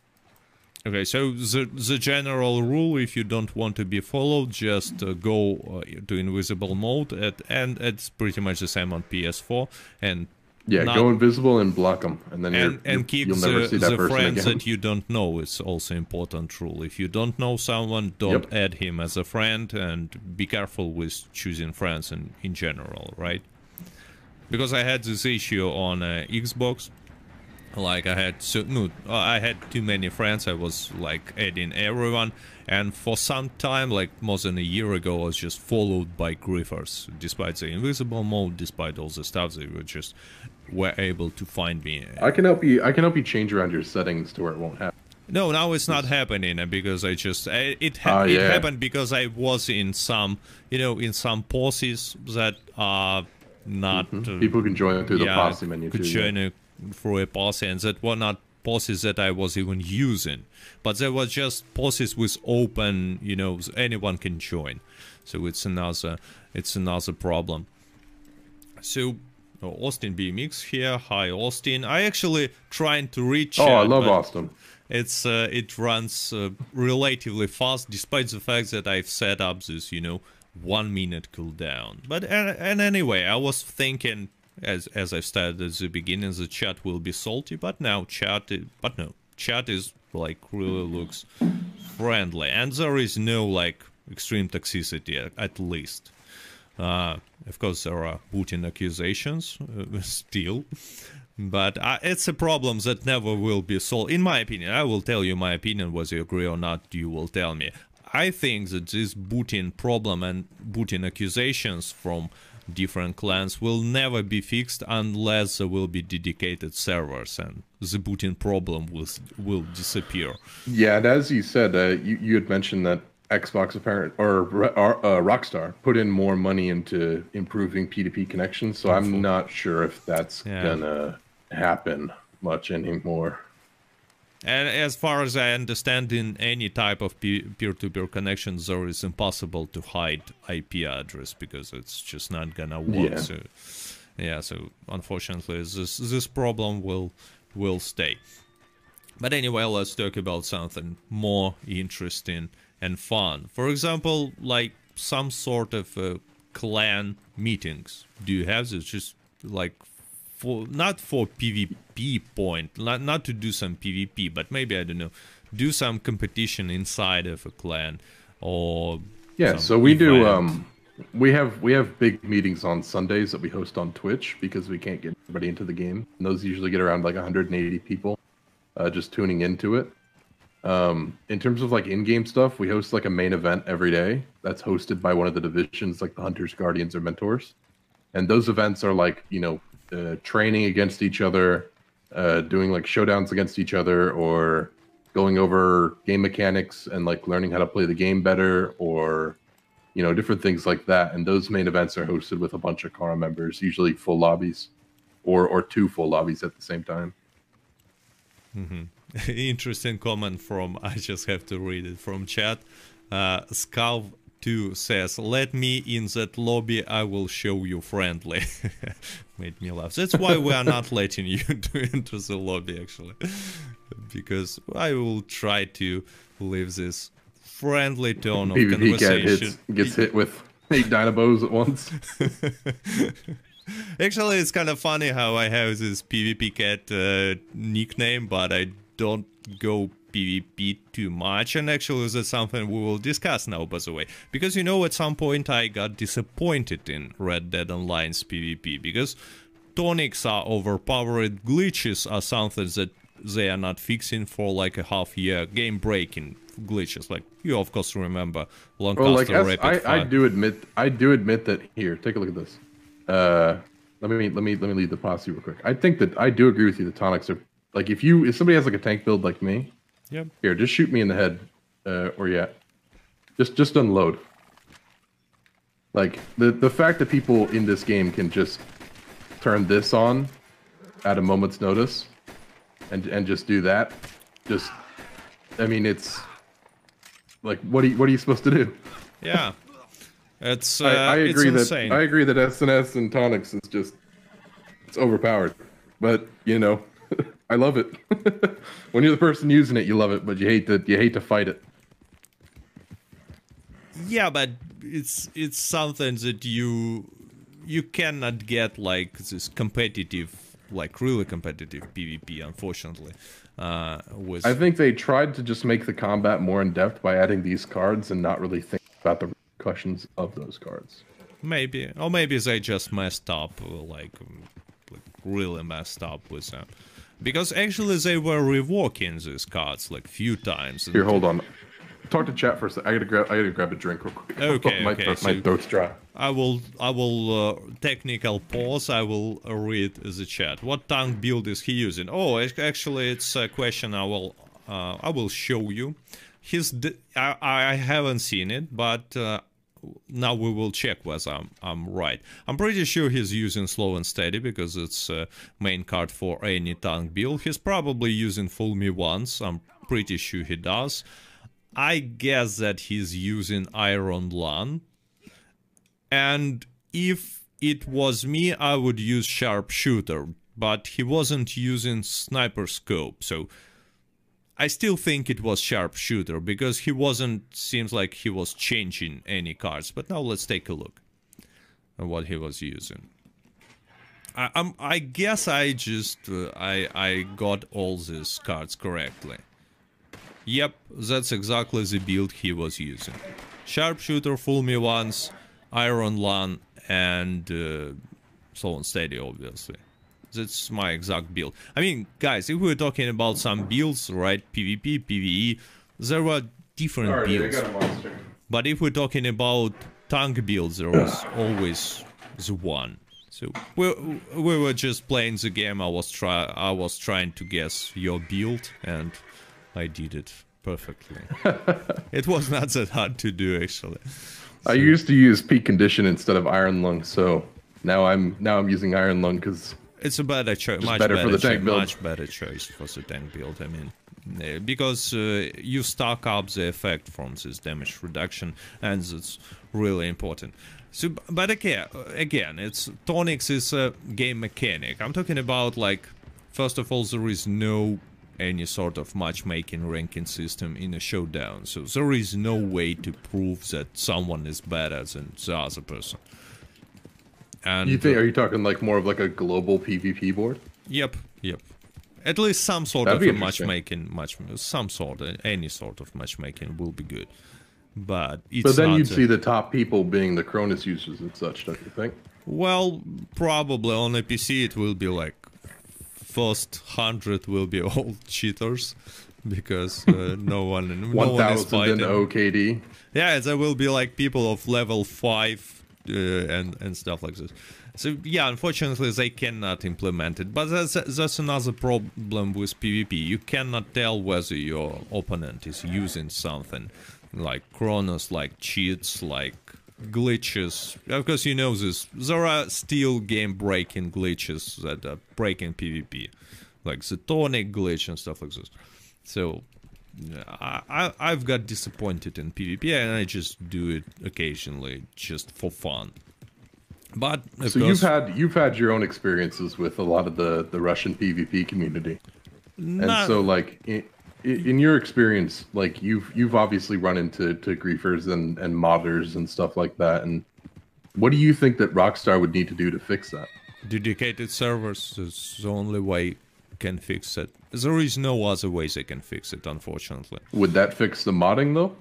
Okay, so the the general rule, if you don't want to be followed, just uh, go uh, to invisible mode, at, and it's pretty much the same on PS4. And yeah, go invisible and block them, and then and, and keep you'll never the, see that the person friends again. that you don't know is also important rule. If you don't know someone, don't yep. add him as a friend, and be careful with choosing friends in in general, right? Because I had this issue on uh, Xbox. like I had so no, I had too many friends. I was like adding everyone, and for some time, like more than a year ago, I was just followed by griefers. Despite the invisible mode, despite all the stuff, they were just were able to find me. I can help you. I can help you change around your settings to where it won't happen. No, now it's not happening uh, because I just it ha- uh, yeah. it happened because I was in some you know in some pauses that are not mm-hmm. uh, people can join through yeah, the posse menu could too. Join yeah. a, through a posse and that were not pauses that I was even using, but there were just pauses with open you know anyone can join, so it's another it's another problem. So Austin BMX here. Hi, Austin. I actually trying to reach. Oh, I love Austin. It's uh, it runs uh, relatively fast, despite the fact that I've set up this, you know, one minute cooldown. But uh, and anyway, I was thinking, as as I've started at the beginning, the chat will be salty, but now chat, is, but no, chat is like really looks friendly, and there is no like extreme toxicity at least. Uh, of course, there are booting accusations uh, still, but uh, it's a problem that never will be solved. In my opinion, I will tell you my opinion, whether you agree or not, you will tell me. I think that this booting problem and booting accusations from different clans will never be fixed unless there will be dedicated servers and the booting problem will will disappear. Yeah, and as you said, uh, you, you had mentioned that Xbox apparent or uh, Rockstar put in more money into improving P2P connections, so I'm not sure if that's yeah. gonna happen much anymore. And as far as I understand, in any type of peer-to-peer connections, there is impossible to hide IP address because it's just not gonna work. Yeah. So, yeah. So unfortunately, this this problem will will stay. But anyway, let's talk about something more interesting and fun. For example, like some sort of uh, clan meetings. Do you have this? Just like for not for PvP point, not not to do some PvP, but maybe I don't know, do some competition inside of a clan or yeah. So we event. do. Um, we have we have big meetings on Sundays that we host on Twitch because we can't get everybody into the game. And those usually get around like 180 people, uh, just tuning into it. Um, in terms of like in-game stuff, we host like a main event every day that's hosted by one of the divisions, like the Hunters, Guardians, or Mentors. And those events are like you know uh, training against each other, uh, doing like showdowns against each other, or going over game mechanics and like learning how to play the game better, or you know different things like that. And those main events are hosted with a bunch of Kara members, usually full lobbies, or or two full lobbies at the same time. Mm-hmm. interesting comment from I just have to read it from chat. Uh, Scalv 2 says, Let me in that lobby, I will show you friendly. Made me laugh. That's why we are not letting you into the lobby, actually. because I will try to leave this friendly tone of PvP conversation. Hits, gets hit with eight Dynabos at once. Actually, it's kind of funny how I have this PvP cat uh, nickname, but I don't go PvP too much, and actually that's something we will discuss now, by the way. Because you know, at some point I got disappointed in Red Dead Online's PvP, because tonics are overpowered, glitches are something that they are not fixing for like a half year, game breaking glitches. Like you of course remember Lancaster well, like as, I, I, do admit I do admit that here, take a look at this. Uh let me let me let me lead the posse real quick. I think that I do agree with you. The tonics are like if you if somebody has like a tank build like me, yep. Here, just shoot me in the head, uh, or yeah, just just unload. Like the the fact that people in this game can just turn this on at a moment's notice, and and just do that, just I mean it's like what are you, what are you supposed to do? Yeah, it's uh, I, I, agree that insane. I agree that SNS and tonics is just it's overpowered, but you know I love it. when you're the person using it, you love it, but you hate to you hate to fight it. Yeah, but it's it's something that you you cannot get like this competitive, like really competitive PvP. Unfortunately, uh, with I think they tried to just make the combat more in depth by adding these cards and not really think about the repercussions of those cards. Maybe, or maybe they just messed up, like, like really messed up with them. Because actually they were reworking these cards like few times. Here, hold on. Talk to chat for a sec. I gotta grab. I gotta grab a drink real quick. Okay, my, okay, throat- my throat's dry. I will, I will uh, technical pause. I will read the chat. What tank build is he using? Oh, actually, it's a question. I will, uh, I will show you. His, d- I, I haven't seen it, but uh, now we will check whether I'm, I'm right. I'm pretty sure he's using slow and steady because it's a main card for any tank build. He's probably using fool me once. I'm pretty sure he does. I guess that he's using Iron Lung and if it was me, I would use sharpshooter, but he wasn't using sniper scope, so I still think it was sharpshooter because he wasn't. Seems like he was changing any cards. But now let's take a look at what he was using. I, I'm, I guess I just uh, I I got all these cards correctly. Yep, that's exactly the build he was using. Sharpshooter, fool me once, Iron Lung, and uh, and Steady, obviously. That's my exact build. I mean, guys, if we're talking about some builds, right, PvP, PvE, there were different builds. a monster. But if we're talking about tank builds, there was always the one. So we we were just playing the game. I was try I was trying to guess your build, and I did it perfectly. it was not that hard to do, actually. I used to use peak condition instead of iron lung, so now I'm now I'm using iron lung because It's a better choice, much better better, for the tank build. much better choice for the tank build. I mean, uh, because uh, you stack up the effect from this damage reduction, and it's really important. So, but again, again, it's tonics is a game mechanic. I'm talking about like, first of all, there is no any sort of matchmaking ranking system in a showdown, so there is no way to prove that someone is better than the other person. And you think are you talking like more of like a global PvP board? Yep, yep. At least some sort That'd of be a interesting. matchmaking, match, some sort, any sort of matchmaking will be good. But it's But then not you'd a- see the top people being the Cronus users and such, don't you think? well, probably on a PC it will be like first hundred will be all cheaters because uh, no one, no One one is fighting. OKD. Yeah, there will be like people of level five Uh, and and stuff like this. So yeah, unfortunately they cannot implement it. But that's that's another problem with PvP. You cannot tell whether your opponent is using something like Cronus, like cheats, like glitches. Of course, you know this. There are still game-breaking glitches that are breaking PvP, like the tonic glitch and stuff like this. So I, I I've got disappointed in PvP and I just do it occasionally just for fun. But So course, you've had you've had your own experiences with a lot of the the Russian PvP community, and so like in, in your experience, like you've you've obviously run into to griefers and and modders and stuff like that. And what do you think that Rockstar would need to do to fix that? dedicated servers is the only way can fix it. There is no other way they can fix it, unfortunately. Would that fix the modding though?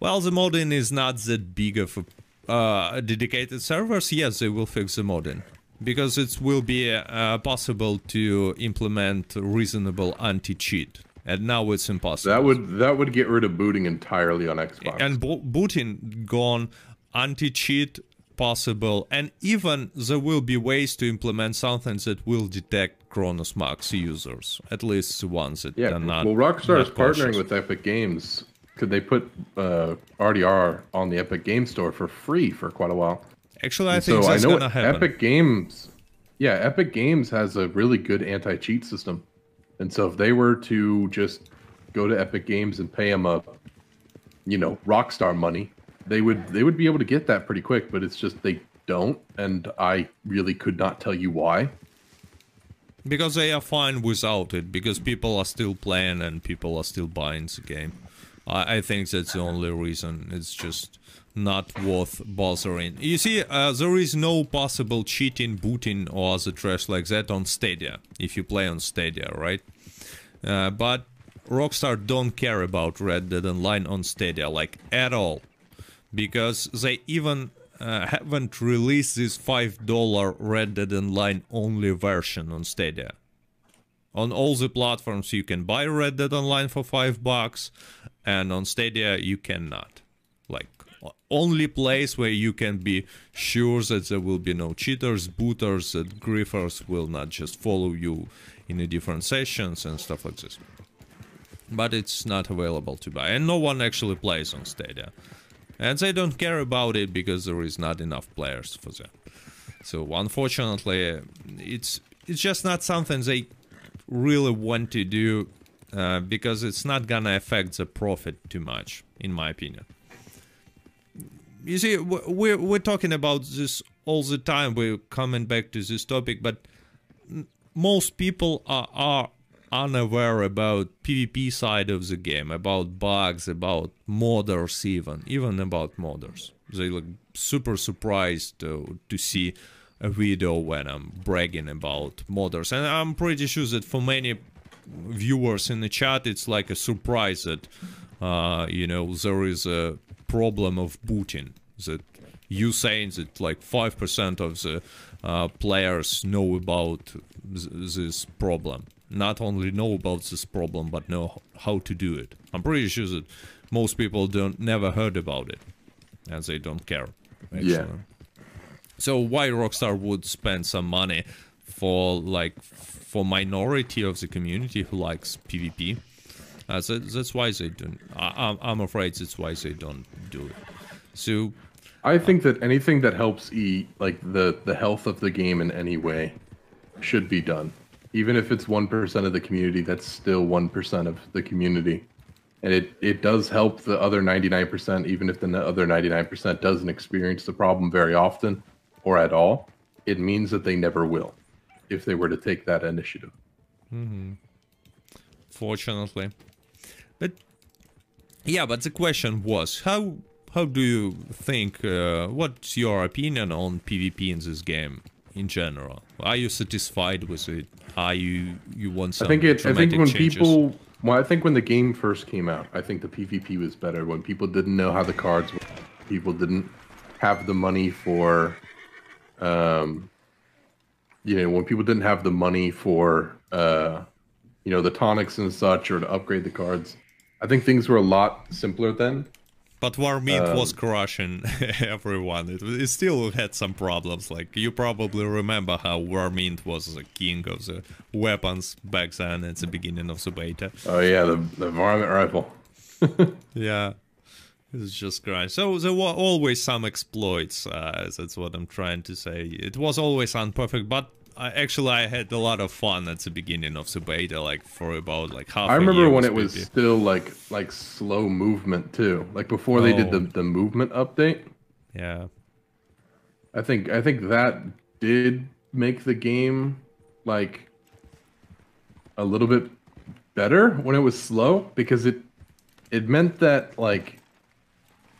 Well, the modding is not that big of a uh, dedicated servers. Yes, they will fix the modding because it will be uh, possible to implement reasonable anti-cheat, and now it's impossible. That would that would get rid of booting entirely on Xbox. and bo- booting gone, anti-cheat possible, and even there will be ways to implement something that will detect Cronus Max users, at least the ones that yeah, are not. well, Rockstar is partnering cautious. with Epic Games. Could they put uh, RDR on the Epic Game Store for free for quite a while? Actually, I And think so I that's know gonna happen. Epic Games, yeah, Epic Games has a really good anti-cheat system, and so if they were to just go to Epic Games and pay them a, you know, Rockstar money, they would they would be able to get that pretty quick. But it's just they don't, and I really could not tell you why. Because they are fine without it, because people are still playing and people are still buying the game. I, I think that's the only reason. It's just not worth bothering. You see, uh, there is no possible cheating, booting, or other trash like that on Stadia, if you play on Stadia, right? Uh, but Rockstar don't care about Red Dead Online on Stadia, like, at all. Because they even uh, haven't released this $5 Red Dead Online only version on Stadia. On all the platforms, you can buy Red Dead Online for five bucks, and on Stadia, you cannot. Like, only place where you can be sure that there will be no cheaters, booters, that griefers will not just follow you in the different sessions and stuff like this. But it's not available to buy, and no one actually plays on Stadia. And they don't care about it because there is not enough players for them. So unfortunately, it's it's just not something they really want to do uh, because it's not gonna affect the profit too much, in my opinion. You see, we're we're talking about this all the time. We're coming back to this topic, but most people are, are unaware about PvP side of the game, about bugs, about modders even, even about modders. They look super surprised to, to see a video when I'm bragging about modders. And I'm pretty sure that for many viewers in the chat, it's like a surprise that, uh, you know, there is a problem of booting. That you saying that like 5% of the uh, players know about th this problem not only know about this problem but know how to do it. I'm pretty sure that most people don't never heard about it, and they don't care. Actually. Yeah. So why Rockstar would spend some money for like for minority of the community who likes PvP? Uh, so that's why they don't. I, I'm afraid that's why they don't do it. So. I think that anything that helps e like the the health of the game in any way should be done even if it's 1% of the community, that's still 1% of the community. And it, it does help the other 99%, even if the other 99% doesn't experience the problem very often or at all. It means that they never will if they were to take that initiative. Mm-hmm. Fortunately. But yeah, but the question was how how do you think uh, what's your opinion on PvP in this game in general? Are you satisfied with it? Are you you want some? I think it. I think when changes? people. Well, I think when the game first came out, I think the PvP was better. When people didn't know how the cards, were, people didn't have the money for, um, you know, when people didn't have the money for, uh, you know, the tonics and such, or to upgrade the cards. I think things were a lot simpler then. But Varmint um, was crushing everyone. It, it, still had some problems. Like you probably remember how Varmint was the king of the weapons back then at the beginning of the beta. Oh yeah, the the varmint rifle. yeah, it's just great. So there were always some exploits. Uh, that's what I'm trying to say. It was always unperfect, but I, actually I had a lot of fun at the beginning of the beta, like for about like half. I remember when it was still like like slow movement too, like before oh. they did the oh. the movement update. Yeah, I think I think that did make the game like a little bit better when it was slow because it it meant that like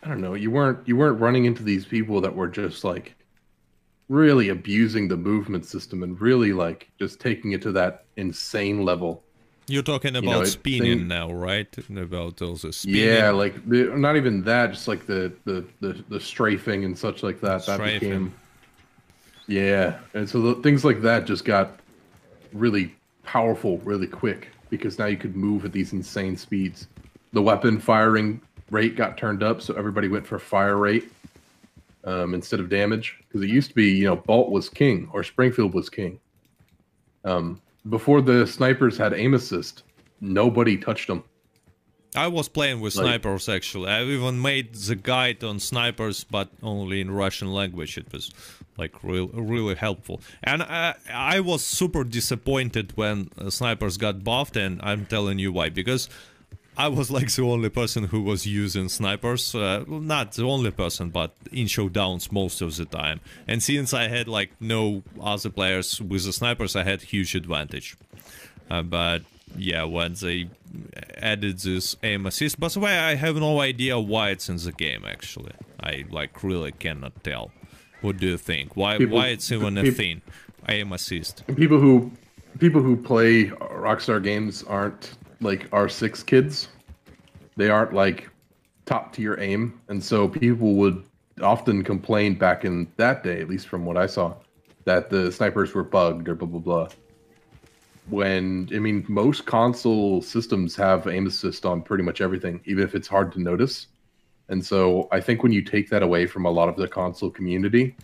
I don't know you weren't you weren't running into these people that were just like really abusing the movement system and really like just taking it to that insane level. You're talking about you know, spinning thing, now, right? About also uh, spinning. Yeah, like the, not even that, just like the, the the the strafing and such like that. Strafing. That became. Yeah, and so the, things like that just got really powerful, really quick because now you could move at these insane speeds. The weapon firing rate got turned up, so everybody went for fire rate um, instead of damage because it used to be you know Bolt was king or Springfield was king. Um, before the snipers had aim assist, nobody touched them. I was playing with like, snipers actually. I even made the guide on snipers, but only in Russian language. It was like real, really helpful. And I, I was super disappointed when uh, snipers got buffed, and I'm telling you why. Because I was like the only person who was using snipers. Uh, not the only person, but in showdowns most of the time. And since I had like no other players with the snipers, I had huge advantage. Uh, but yeah, when they added this aim assist, by the way, I have no idea why it's in the game. Actually, I like really cannot tell. What do you think? Why people, why it's even a thing? Aim assist. People who people who play Rockstar games aren't like R6 kids. They aren't like top tier aim, and so people would often complain back in that day, at least from what I saw, that the snipers were bugged or blah blah blah. when I mean most console systems have aim assist on pretty much everything, even if it's hard to notice. And so I think when you take that away from a lot of the console community,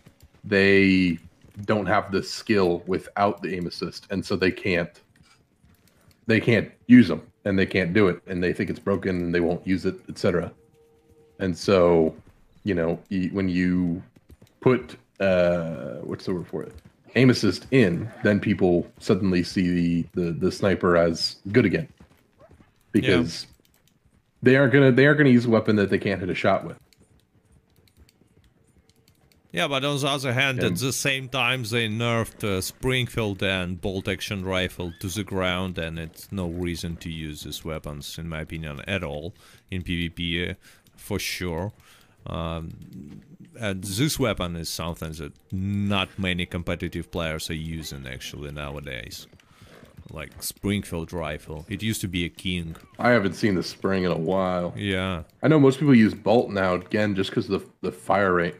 they don't have the skill without the aim assist, and so they can't they can't use them and they can't do it and they think it's broken and they won't use it, etc. And so, you know, when you put uh what's the word for it? aim assist in, then people suddenly see the the, the sniper as good again. Because yeah. they aren't gonna they aren't gonna use a weapon that they can't hit a shot with. Yeah, but on the other hand, and, at the same time, they nerfed uh, Springfield and bolt action rifle to the ground, and it's no reason to use these weapons, in my opinion, at all in PvP, uh, for sure. Um, and this weapon is something that not many competitive players are using actually nowadays. Like Springfield rifle. It used to be a king. I haven't seen the spring in a while. Yeah. I know most people use bolt now again just because the, the fire rate.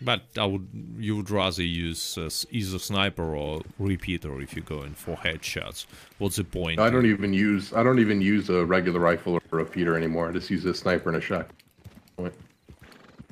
But I would, you would rather use uh, either sniper or repeater if you're going for headshots. What's the point? I don't even use I don't even use a regular rifle or a repeater anymore. I just use a sniper and a shot.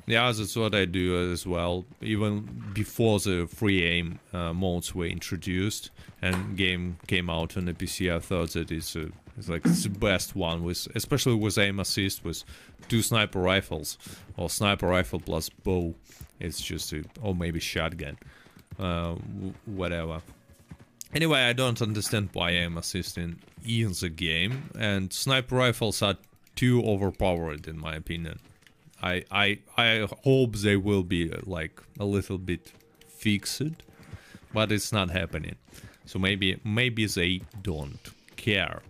Yeah, that's what I do as well. Even before the free aim uh, modes were introduced and game came out on the PC, I thought that it's, a, it's like it's the best one with, especially with aim assist with two sniper rifles or sniper rifle plus bow. It's just a, or maybe shotgun, uh, whatever. Anyway, I don't understand why I'm assisting in the game, and sniper rifles are too overpowered in my opinion. I I I hope they will be like a little bit fixed, but it's not happening. So maybe maybe they don't care.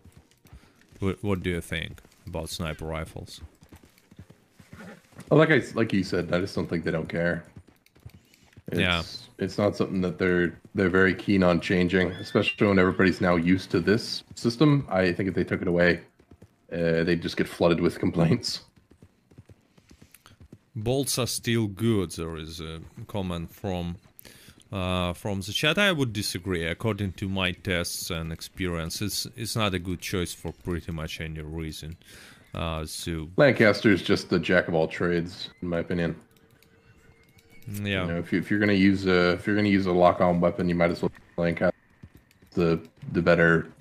What, what do you think about sniper rifles? Well, like I like you said, I just don't think they don't care. It's, yeah, it's not something that they're they're very keen on changing, especially when everybody's now used to this system. I think if they took it away, uh, they'd just get flooded with complaints. Bolts are still good. There is a comment from uh, from the chat. I would disagree. According to my tests and experience, it's it's not a good choice for pretty much any reason. Uh, so Lancaster is just the jack of all trades, in my opinion. Yeah. You know, if, you, if you're gonna use a if you're gonna use a lock-on weapon, you might as well Lancaster the the better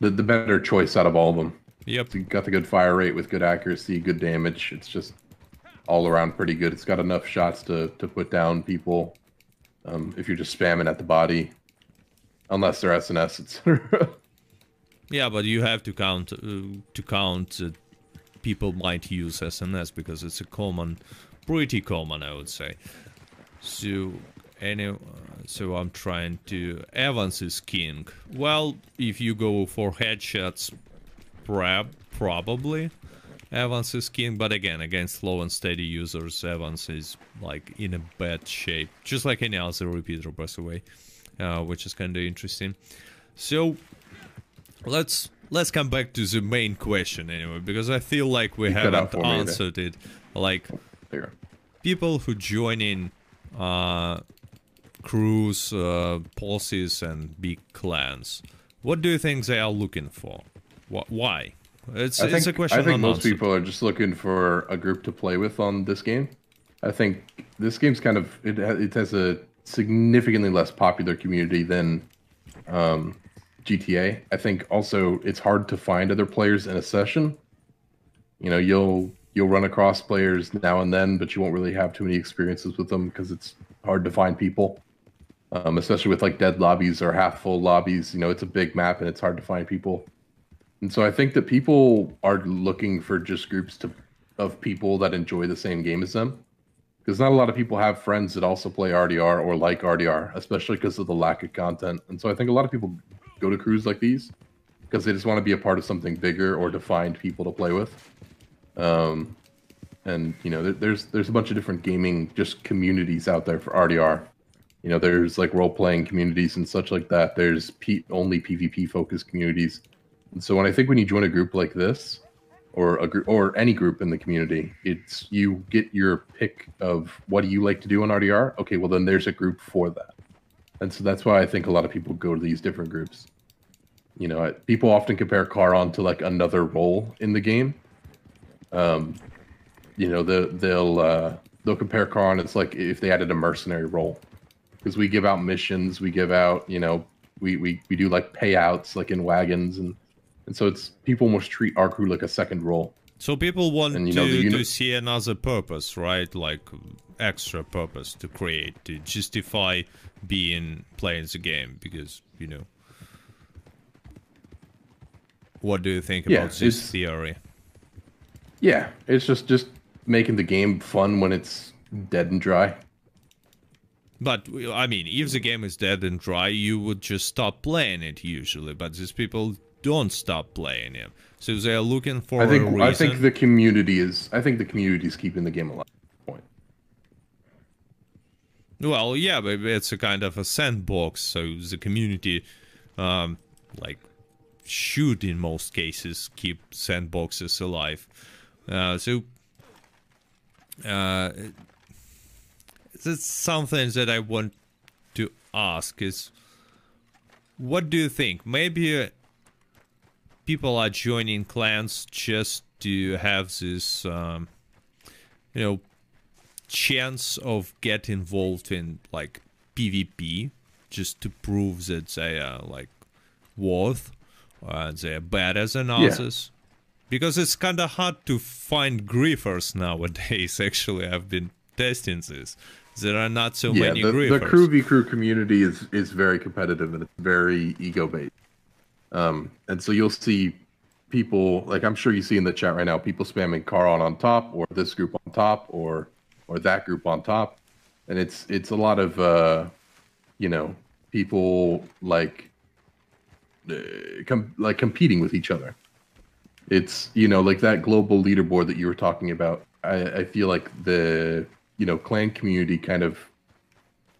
the, the better choice out of all of them. Yep. You got the good fire rate with good accuracy, good damage. It's just all around pretty good. It's got enough shots to to put down people. Um, if you're just spamming at the body, unless they're SNS, etc. yeah, but you have to count uh, to count uh, people might use SNS because it's a common, pretty common, I would say. So any, so I'm trying to Evans is king. Well, if you go for headshots, prob probably. Evans is king, but again, against slow and steady users, Evans is like in a bad shape, just like any other repeater, by the way, uh, which is kind of interesting. So let's let's come back to the main question anyway, because I feel like we you haven't answered it. Like people who join in uh, crews, uh, policies, and big clans, what do you think they are looking for? Wh why? It's, I it's a question. I think most people are just looking for a group to play with on this game. I think this game's kind of it. It has a significantly less popular community than um, GTA. I think also it's hard to find other players in a session. You know, you'll you'll run across players now and then, but you won't really have too many experiences with them because it's hard to find people. Um, especially with like dead lobbies or half full lobbies. You know, it's a big map and it's hard to find people. And so I think that people are looking for just groups to of people that enjoy the same game as them. Because not a lot of people have friends that also play RDR or like RDR, especially because of the lack of content. And so I think a lot of people go to crews like these because they just want to be a part of something bigger or to find people to play with. Um, and you know, there, there's there's a bunch of different gaming just communities out there for RDR. You know, there's like role playing communities and such like that. There's P- only PvP focused communities so when I think when you join a group like this, or a group or any group in the community, it's you get your pick of what do you like to do on RDR. Okay, well then there's a group for that. And so that's why I think a lot of people go to these different groups. You know, people often compare Charon to like another role in the game. Um, you know, the, they'll uh, they'll compare Charon. It's like if they added a mercenary role, because we give out missions, we give out, you know, we we we do like payouts like in wagons and and so it's people almost treat our crew like a second role. So people want and, to, know, uni- to see another purpose, right? Like extra purpose to create to justify being playing the game because you know. What do you think yeah, about this theory? Yeah, it's just just making the game fun when it's dead and dry. But I mean, if the game is dead and dry, you would just stop playing it usually. But these people don't stop playing it, so they're looking for. I think I think the community is. I think the community is keeping the game alive. Well, yeah, but it's a kind of a sandbox, so the community, um, like, should in most cases keep sandboxes alive. Uh, so, uh, that's something that I want to ask is, what do you think? Maybe people are joining clans just to have this, um, you know, chance of get involved in like PvP, just to prove that they are like worth, uh, they're better than others. Yeah. Because it's kind of hard to find griefers nowadays. Actually, I've been testing this. There are not so yeah, many the, griefers. The crew v crew community is is very competitive and it's very ego based. Um, and so you'll see people like I'm sure you see in the chat right now, people spamming Charon on top or this group on top or or that group on top, and it's it's a lot of uh, you know people like uh, com- like competing with each other. It's you know like that global leaderboard that you were talking about. I, I feel like the you know clan community kind of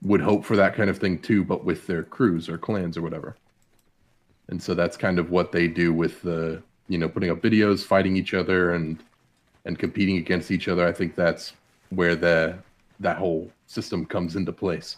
would hope for that kind of thing too, but with their crews or clans or whatever. And so that's kind of what they do with the you know putting up videos, fighting each other, and and competing against each other. I think that's where the that whole system comes into place.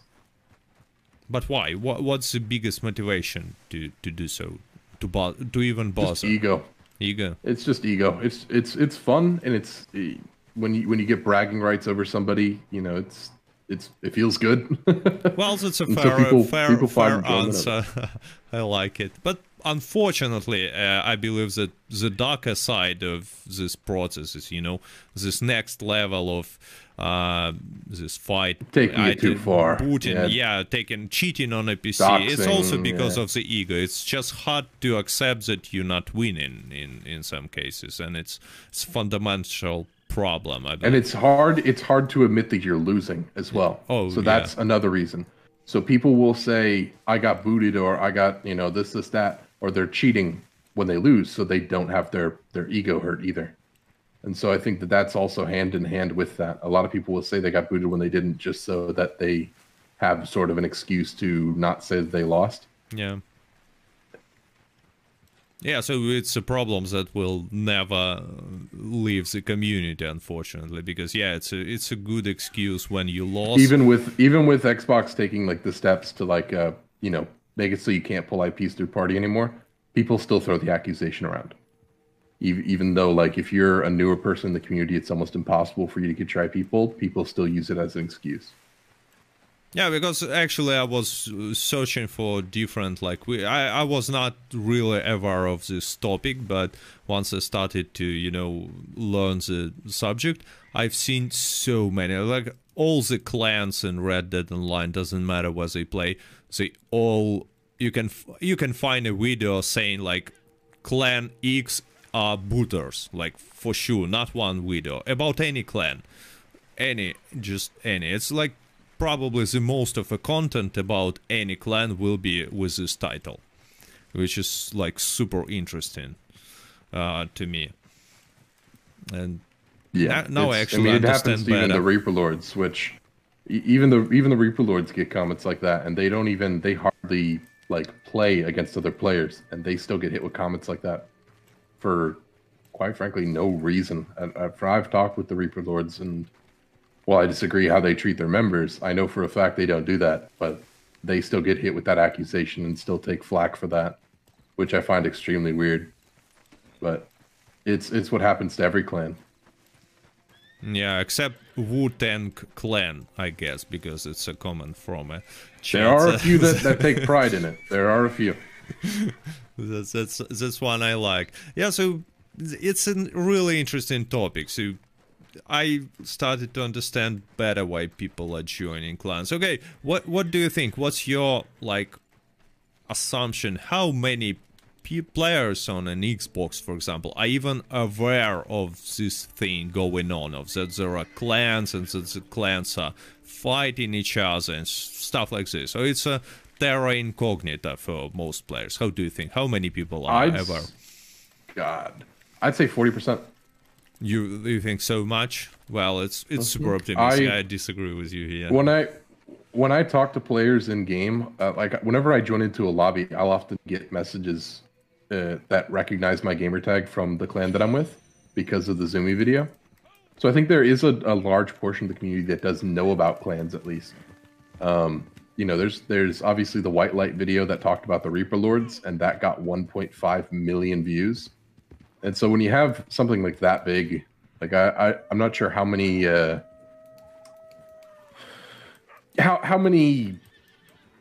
But why? What what's the biggest motivation to to do so? To bo- to even bother? Just ego. Ego. It's just ego. It's it's it's fun and it's eh, when you when you get bragging rights over somebody, you know, it's it's it feels good. well, it's a fair so people, fair, people fair answer. I like it, but unfortunately, uh, I believe that the darker side of this process is, you know, this next level of uh, this fight taking it too far. Booting, yeah. yeah, taking cheating on a PC. Doxing, it's also because yeah. of the ego. It's just hard to accept that you're not winning in in some cases, and it's it's fundamental problem. and it's hard. It's hard to admit that you're losing as well. Oh, so that's yeah. another reason. So people will say, "I got booted," or "I got you know this, this, that," or they're cheating when they lose, so they don't have their their ego hurt either. And so I think that that's also hand in hand with that. A lot of people will say they got booted when they didn't, just so that they have sort of an excuse to not say they lost. Yeah. Yeah, so it's a problem that will never leave the community, unfortunately, because yeah, it's a it's a good excuse when you lost. Even with even with Xbox taking like the steps to like uh you know make it so you can't pull IPs through party anymore, people still throw the accusation around. Even though like if you're a newer person in the community, it's almost impossible for you to get your IP pulled. People still use it as an excuse. Yeah, because actually I was searching for different like we I, I was not really aware of this topic, but once I started to, you know, learn the subject, I've seen so many like all the clans in Red Dead Online doesn't matter where they play, they all you can you can find a video saying like clan X are booters, like for sure, not one video about any clan. Any just any. It's like probably the most of the content about any clan will be with this title, which is like super interesting uh, to me. And yeah, now, I actually I mean, it happens to even the Reaper Lords, which even the even the Reaper Lords get comments like that, and they don't even they hardly like play against other players, and they still get hit with comments like that for quite frankly no reason. I, uh, I've talked with the Reaper Lords and while I disagree how they treat their members, I know for a fact they don't do that. But they still get hit with that accusation and still take flack for that, which I find extremely weird. But it's it's what happens to every clan. Yeah, except Wu Tang Clan, I guess, because it's a comment from a eh? chat. There are a uh, few that, that take pride in it. There are a few. that's that's that's one I like. Yeah, so it's a really interesting topic. So I started to understand better why people are joining clans. Okay, what what do you think? What's your like assumption? How many players on an Xbox, for example, are even aware of this thing going on? Of that there are clans and that the clans are fighting each other and stuff like this. So it's a terra incognita for most players. How do you think? How many people are I'd, ever? God, I'd say forty percent. You you think so much? Well, it's it's super optimistic. I, I disagree with you here. When I when I talk to players in game, uh, like whenever I join into a lobby, I'll often get messages uh, that recognize my gamer tag from the clan that I'm with because of the Zumi video. So I think there is a, a large portion of the community that does know about clans at least. Um, you know, there's there's obviously the White Light video that talked about the Reaper Lords, and that got 1.5 million views. And so when you have something like that big, like I, I I'm not sure how many uh, how how many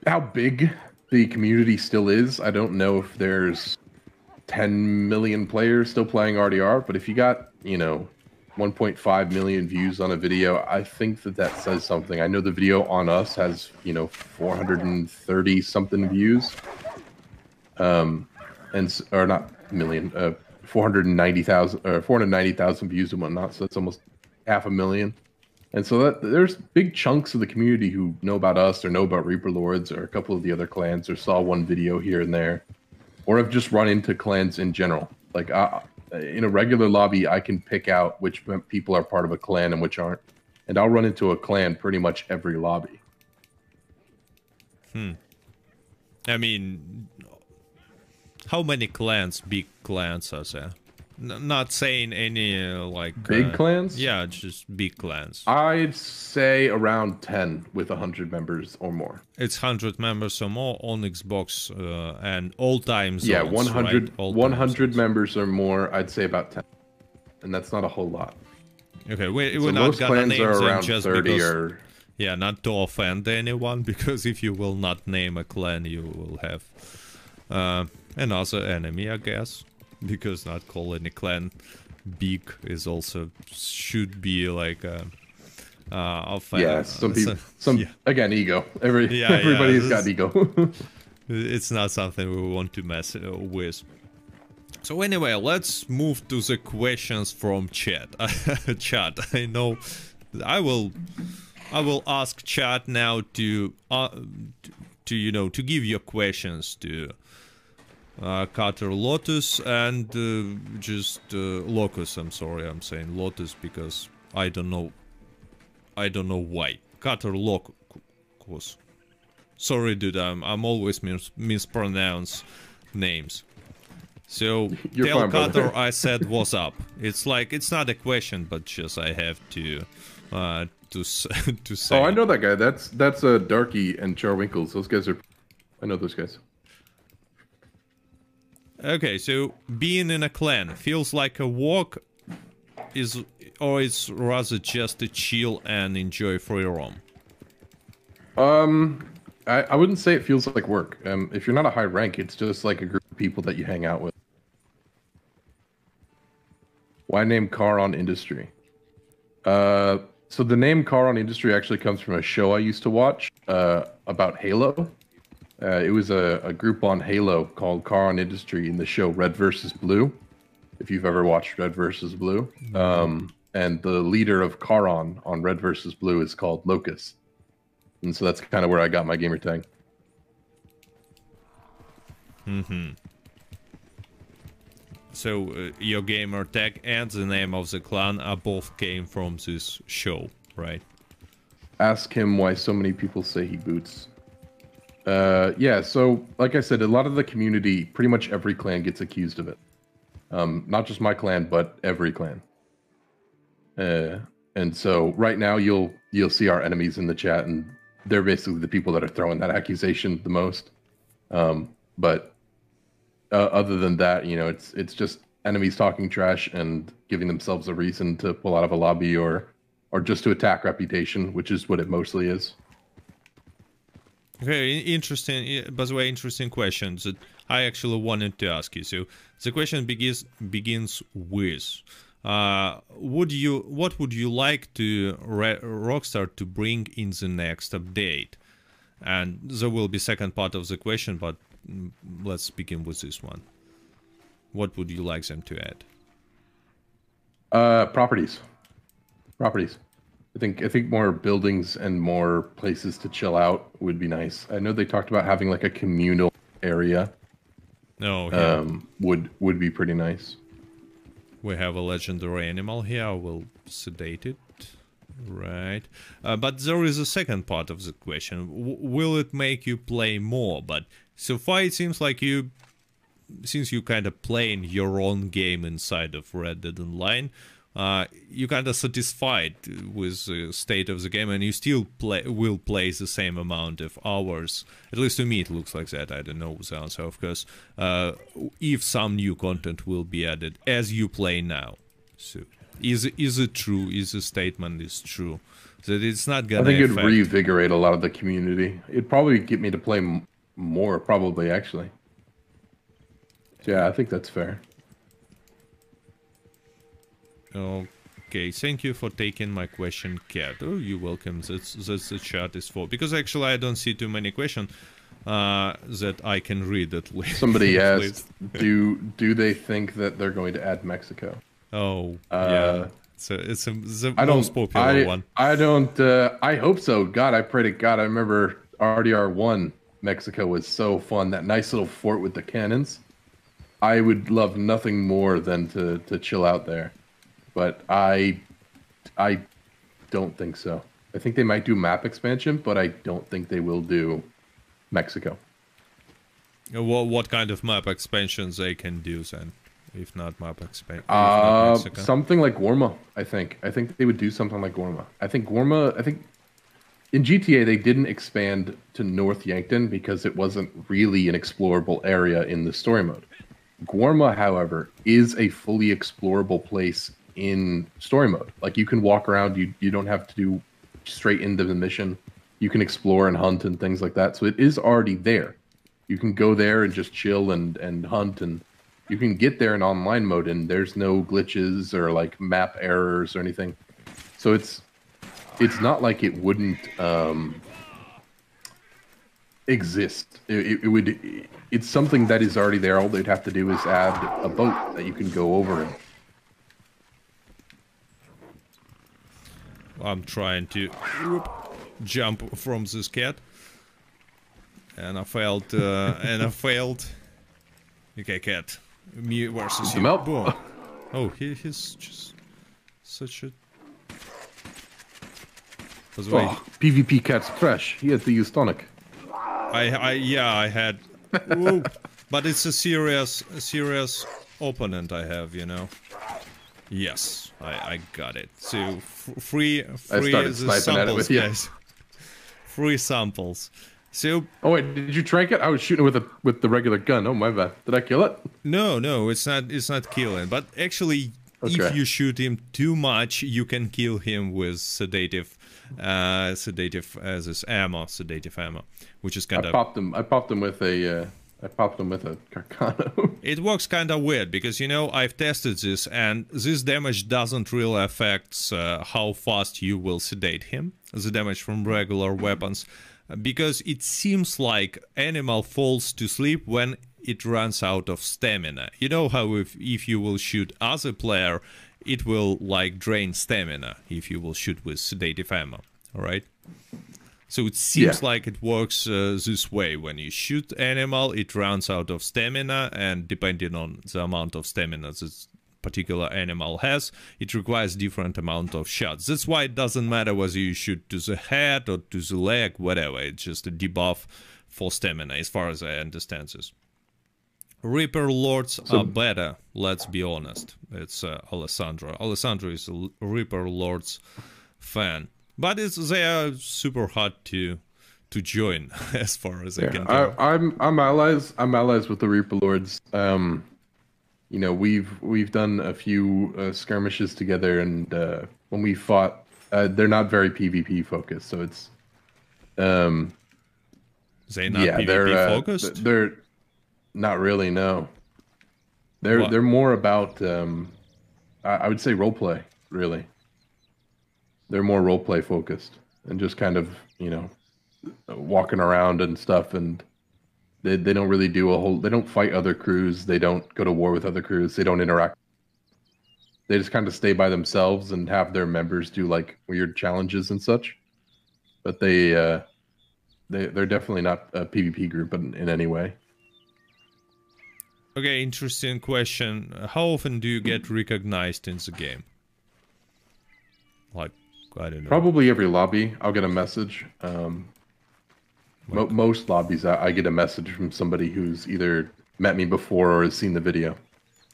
how big the community still is. I don't know if there's 10 million players still playing RDR, but if you got, you know, 1.5 million views on a video, I think that that says something. I know the video on us has, you know, 430 something views. Um and or not million, uh 490,000 or 490,000 views and whatnot. So that's almost half a million. And so that there's big chunks of the community who know about us or know about Reaper Lords or a couple of the other clans or saw one video here and there, or I've just run into clans in general. Like in a regular lobby, I can pick out which people are part of a clan and which aren't, and I'll run into a clan pretty much every lobby. Hmm. I mean, how many clans, big clans, are there? N not saying any uh, like big uh, clans. Yeah, just big clans. I'd say around ten with hundred members or more. It's hundred members or more on Xbox uh, and all times. Yeah, 100, right? 100 members or more. I'd say about ten, and that's not a whole lot. Okay, we, so we're not gonna name them just because. Or... Yeah, not to offend anyone, because if you will not name a clan, you will have uh, another enemy, I guess because not calling a clan big is also should be like a uh, yeah some people some yeah. again ego. Every yeah, everybody's yeah, got ego. It's not something we want to mess uh, with. So anyway let's move to the questions from chat. Chat i know. I will i will ask chat now to uh, to you know to give your questions to uh, Cutter Lotus and uh, just uh, Locus. I'm sorry, I'm saying Lotus because I don't know. I don't know why. Cutter Locus. Sorry, dude. I'm I'm always mis mispronounce names. So You're tell Cutter I said what's up. It's like it's not a question, but just I have to uh, to to say. Oh, I know that guy. That's that's a uh, Darky and Charwinkles. Those guys are. I know those guys. Okay, so being in a clan feels like a walk is or it's rather just to chill and enjoy free roam? Um I, I wouldn't say it feels like work. Um if you're not a high rank, it's just like a group of people that you hang out with. Why name Charon Industry? Uh so the name Charon Industry actually comes from a show I used to watch uh about Halo. Uh, it was a, a group on Halo called Charon Industry in the show Red versus Blue. If you've ever watched Red versus Blue, um, and the leader of Charon on Red versus Blue is called Locus, and so that's kind of where I got my gamer tag. Hmm. So uh, your gamer tag and the name of the clan are both came from this show, right? Ask him why so many people say he boots. Uh, yeah, so like I said, a lot of the community, pretty much every clan gets accused of it. Um, not just my clan, but every clan. Uh, and so right now you'll you'll see our enemies in the chat, and they're basically the people that are throwing that accusation the most. Um, but uh, other than that, you know, it's it's just enemies talking trash and giving themselves a reason to pull out of a lobby or or just to attack reputation, which is what it mostly is. Very interesting. By the way, interesting questions that I actually wanted to ask you. So the question begins begins with. Uh, would you what would you like to Rockstar to bring in the next update? And there will be second part of the question, but mm, let's begin with this one. What would you like them to add? Uh, properties. Properties. I think I think more buildings and more places to chill out would be nice. I know they talked about having like a communal area. No, oh, yeah. um, would would be pretty nice. We have a legendary animal here. I will sedate it. Right. Uh, but there is a second part of the question. W will it make you play more? But so far it seems like you, since you kind of playing your own game inside of Red Dead Online, uh, you kind of satisfied with the state of the game and you still play will play the same amount of hours. At least to me it looks like that. I don't know the answer of course. Uh, if some new content will be added as you play now. So is is it true? Is the statement is true? That it's not gonna i think it'd reinvigorate a lot of the community. It'd probably get me to play more probably actually. Yeah i think that's fair Okay, thank you for taking my question, Cat. Oh, you're welcome. That's, that's the chat is for. Because actually I don't see too many questions uh, that I can read at least. Somebody asked, do do they think that they're going to add Mexico? Oh, uh, yeah. So it's a, the I most popular I, one. I don't. Uh, I hope so. God, I pray to God. I remember RDR one Mexico was so fun. That nice little fort with the cannons. I would love nothing more than to to chill out there but I, I don't think so. I think they might do map expansion, but I don't think they will do Mexico. Uh, what what kind of map expansions they can do then, if not map expansion? Uh, something like Guarma. I think. I think they would do something like Guarma. I think Guarma. I think in GTA they didn't expand to North Yankton because it wasn't really an explorable area in the story mode. Guarma, however, is a fully explorable place in story mode. Like you can walk around, you you don't have to do straight into the mission. You can explore and hunt and things like that. So it is already there. You can go there and just chill and and hunt and you can get there in online mode and there's no glitches or like map errors or anything. So it's it's not like it wouldn't um, exist. It, it, would. It's something that is already there. All they'd have to do is add a boat that you can go over and I'm trying to jump from this cat. And I failed, uh, and I failed. Okay, cat. Me versus you. Boom. Oh, he, he's just such a... Oh, PvP cat's fresh. He had to use tonic. I, I, yeah, I had... but it's a serious, a serious opponent I have, you know. Yes, I, I got it. So free free samples, guys. free samples. So Oh wait, did you trank it? I was shooting with a with the regular gun. Oh my bad. Did I kill it? No, no, it's not it's not killing. But actually okay. if you shoot him too much, you can kill him with sedative uh sedative as uh, this ammo, sedative ammo, which is kind I of popped him I popped him with a uh I popped them with a Carcano. it works kind of weird because you know I've tested this and this damage doesn't really affect uh, how fast you will sedate him, the damage from regular weapons, because it seems like animal falls to sleep when it runs out of stamina. You know how if, if you will shoot other player, it will like drain stamina if you will shoot with sedative ammo, alright? So it seems yeah. like it works uh, this way. When you shoot animal, it runs out of stamina, and depending on the amount of stamina this particular animal has, it requires different amount of shots. That's why it doesn't matter whether you shoot to the head or to the leg, whatever. It's just a debuff for stamina, as far as I understand this. Reaper Lords so, are better, let's be honest. It's uh, Alessandro. Alessandro is a Reaper Lords fan. But it's they are super hard to to join, as far as I can tell. I, I'm I'm allies. I'm allies with the Reaper Lords. Um, you know, we've we've done a few uh, skirmishes together, and uh, when we fought, uh, they're not very PvP focused. So it's, um, they not yeah, PvP they're uh, focused. they're not really. No, they're What? they're more about um, I, I would say role play. Really, they're more role play focused and just kind of you know walking around and stuff. And they, they don't really do a whole they don't fight other crews. They don't go to war with other crews. They don't interact. They just kind of stay by themselves and have their members do like weird challenges and such. But they uh they they're definitely not a pvp group in, in any way. Okay, interesting question. How often do you get recognized in the game? Like, I don't know. probably every lobby i'll get a message um mo- most lobbies I, I get a message from somebody who's either met me before or has seen the video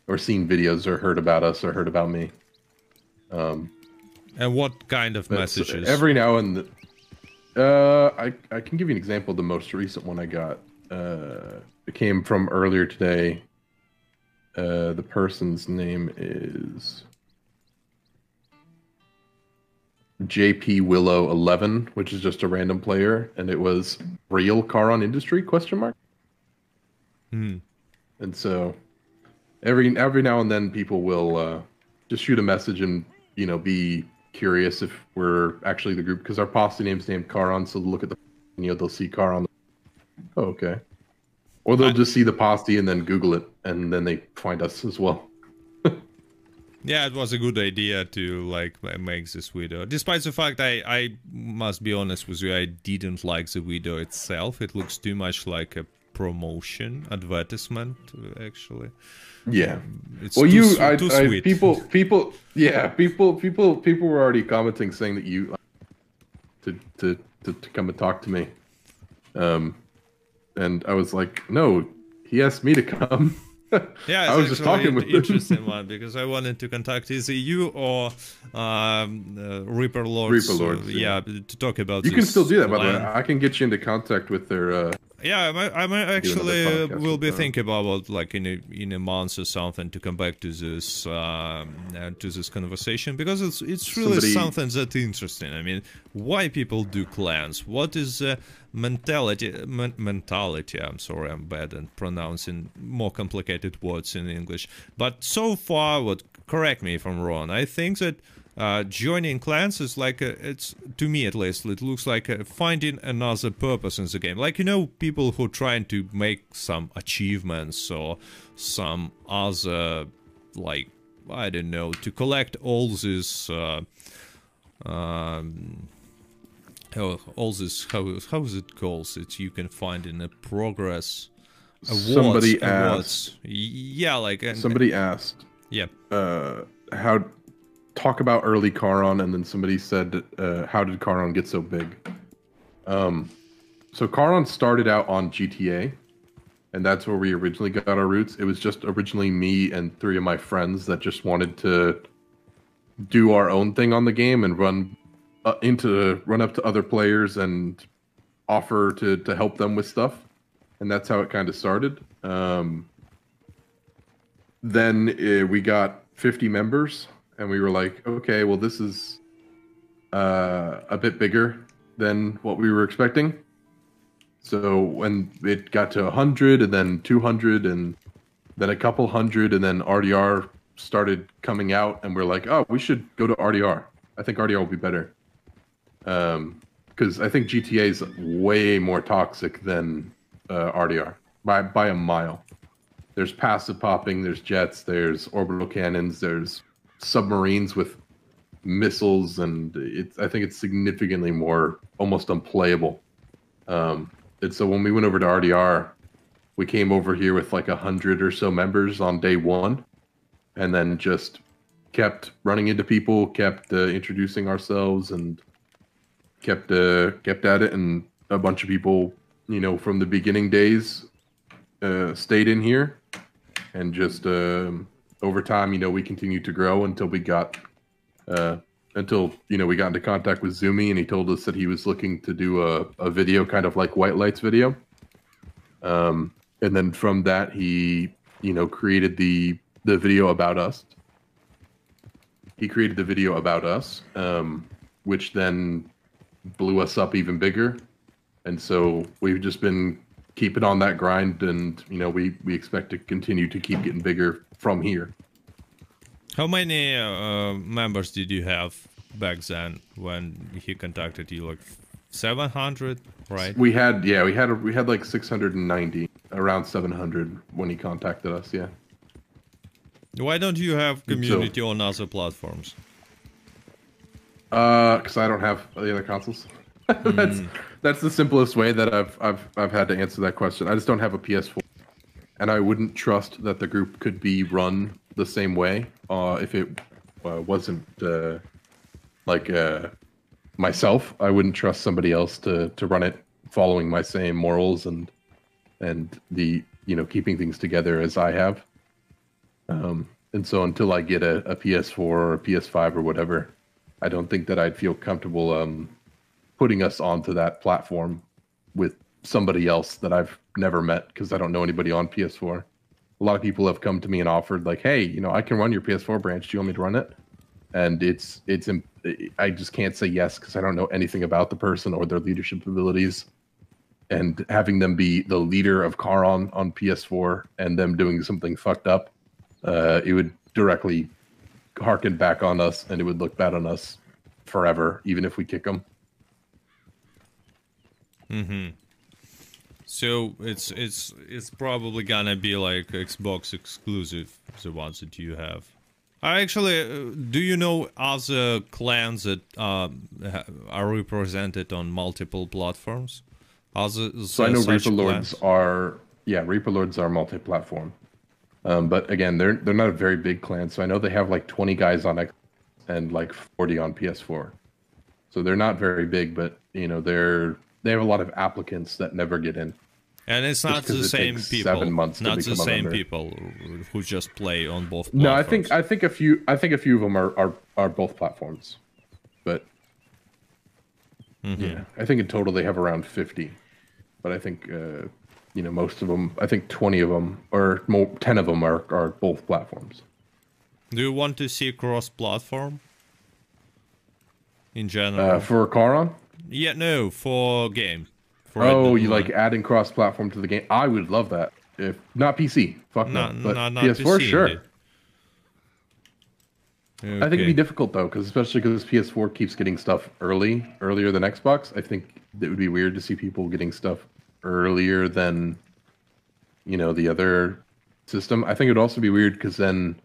or seen videos or heard about us or heard about me um And what kind of messages? Every now and th- uh, I I can give you an example. The most recent one I got uh, it came from earlier today. Uh, the person's name is JP Willow Eleven, which is just a random player, and it was real Charon industry question mark. Hmm. And so every every now and then people will uh, just shoot a message and you know be curious if we're actually the group because our posse name's named Charon, so look at the you know they'll see Charon. Oh, okay. Or they'll I- just see the posse and then Google it and then they find us as well. Yeah, it was a good idea to like make this video. Despite the fact I I must be honest with you, I didn't like the video itself. It looks too much like a promotion advertisement actually. Yeah. It's Well, too, you, I, too I, sweet. people, people, yeah, people, people, people were already commenting saying that you to to to, to come and talk to me, um, and I was like, no, he asked me to come. Yeah, I was just talking with interesting one because I wanted to contact either you or um, uh, Reaper Lords. Reaper Lords, uh, yeah. yeah. to talk about. You can still do that, by the way. I can get you into contact with their. Uh, Yeah, I might, I actually uh, will be thinking about like in a in a month or something to come back to this um, uh, to this conversation because it's it's really Somebody- something that's interesting. I mean, why people do clans? What is the mentality? Men- mentality. I'm sorry, I'm bad at pronouncing more complicated words in English. But so far, what correct me if I'm wrong. I think that uh, joining clans is like a, it's to me at least it looks like uh finding another purpose in the game. Like you know people who trying to make some achievements or some other like i don't know to collect all this uh, um oh, all this how how is it called that you can find in a progress awards, Somebody awards. yeah like and, somebody asked yeah. uh, how talk about early Charon, and then somebody said, uh, "How did Charon get so big?" Um, so Charon started out on GTA, and that's where we originally got our roots. It was just originally me and three of my friends that just wanted to do our own thing on the game and run uh, into run up to other players and offer to to help them with stuff, and that's how it kind of started. Um, then uh, we got 50 members and we were like okay well this is uh, a bit bigger than what we were expecting. So when it got to 100 and then 200 and then a couple hundred and then rdr started coming out and we're like oh we should go to rdr i think rdr will be better. Um because i think gta is way more toxic than uh, rdr by by a mile. There's passive popping, there's jets, there's orbital cannons, there's submarines with missiles, and it's I think it's significantly more almost unplayable. Um, and so when we went over to RDR, we came over here with like a hundred or so members on day one, and then just kept running into people, kept uh, introducing ourselves, and kept uh, kept at it. And a bunch of people, you know, from the beginning days, uh, stayed in here, and just um, over time, you know, we continued to grow until we got uh, until you know we got into contact with Zumi and he told us that he was looking to do a, a video kind of like White Lights video. Um, and then from that he you know created the the video about us. He created the video about us, um, which then blew us up even bigger. And so we've just been keeping on that grind, and you know we we expect to continue to keep getting bigger from here. How many uh, members did you have back then when he contacted you? Like 700, right? We had yeah, we had a, we had like 690, around 700 when he contacted us. Yeah. Why don't you have community so, on other platforms? Uh, because I don't have the other consoles. that's mm. That's the simplest way that I've I've I've had to answer that question. I just don't have a PS4, and I wouldn't trust that the group could be run the same way uh, if it uh, wasn't uh, like uh, myself. I wouldn't trust somebody else to to run it following my same morals and and the you know keeping things together as I have. Um, and so until I get a, a PS4 or a PS5 or whatever, I don't think that I'd feel comfortable um, putting us onto that platform with somebody else that I've never met because I don't know anybody on PS4 a lot of people have come to me and offered like, hey, you know, I can run your PS4 branch. Do you want me to run it? And it's it's I just can't say yes because I don't know anything about the person or their leadership abilities. And having them be the leader of Charon on PS4 and them doing something fucked up, uh, it would directly harken back on us, and it would look bad on us forever, even if we kick them. Mm-hmm. So it's it's it's probably gonna be like Xbox exclusive, the ones that you have. I actually, uh, do you know other clans that um, are represented on multiple platforms? Other, so I know Reaper Lords are yeah, Reaper Lords are multi-platform, um, but again, they're they're not a very big clan. So I know they have like 20 guys on X and like 40 on PS4. So they're not very big, but you know they're they have a lot of applicants that never get in. And it's not the same people. Seven months not the same people who just play on both. Platforms. No, I think I think a few I think a few of them are are, are both platforms, but mm-hmm. yeah, I think in total they have around fifty. But I think uh, you know most of them. I think twenty of them or more, ten of them are are both platforms. Do you want to see cross-platform in general uh, for Charon? Yeah, no, for game. Oh, you like adding cross-platform to the game? I would love that. If not PC, fuck no, but not, not PS4, PC, sure. Okay. I think it'd be difficult though, because especially because PS4 keeps getting stuff early, earlier than Xbox. I think it would be weird to see people getting stuff earlier than, you know, the other system. I think it'd also be weird because then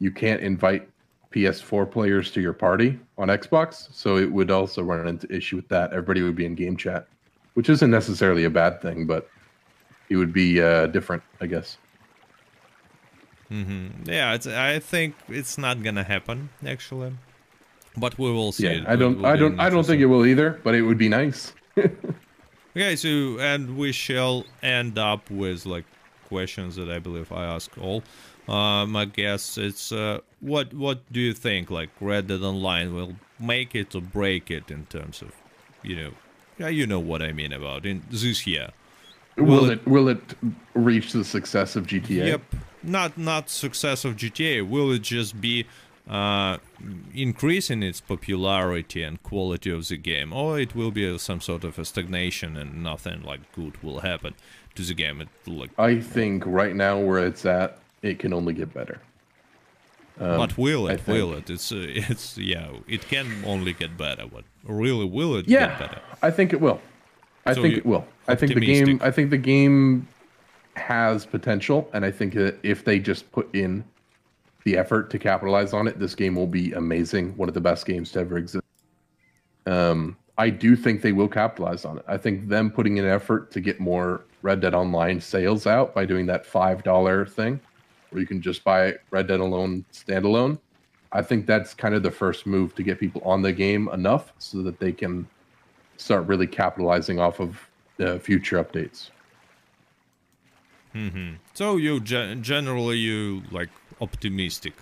you can't invite PS4 players to your party on Xbox, so it would also run into issue with that. Everybody would be in game chat which isn't necessarily a bad thing, but it would be uh, different, I guess. Mm-hmm. Yeah, I think it's not gonna happen actually, but we will see. Yeah, I don't, I don't, I don't think it will either, but it would be nice. okay, so and we shall end up with like questions that I believe I ask all. Um, I guess it's uh, what what do you think like Red Dead Online will make it or break it in terms of you know yeah, you know what I mean about in this year. Will, will it, it, will it reach the success of GTA? Yep. Not not success of GTA. Will it just be uh, increasing its popularity and quality of the game, or it will be some sort of a stagnation and nothing like good will happen to the game? It, like, I think right now where it's at, it can only get better. Um, but will it? Will it? It's uh, it's yeah. It can only get better. But really, will it yeah, get better? I think it will. I so think it will. I think the game. I think the game has potential, and I think that if they just put in the effort to capitalize on it, this game will be amazing. One of the best games to ever exist. Um, I do think they will capitalize on it. I think them putting in effort to get more Red Dead Online sales out by doing that five dollar thing where you can just buy Red Dead Online standalone. I think that's kind of the first move to get people on the game enough so that they can start really capitalizing off of the future updates. Mm-hmm. So you generally you like optimistic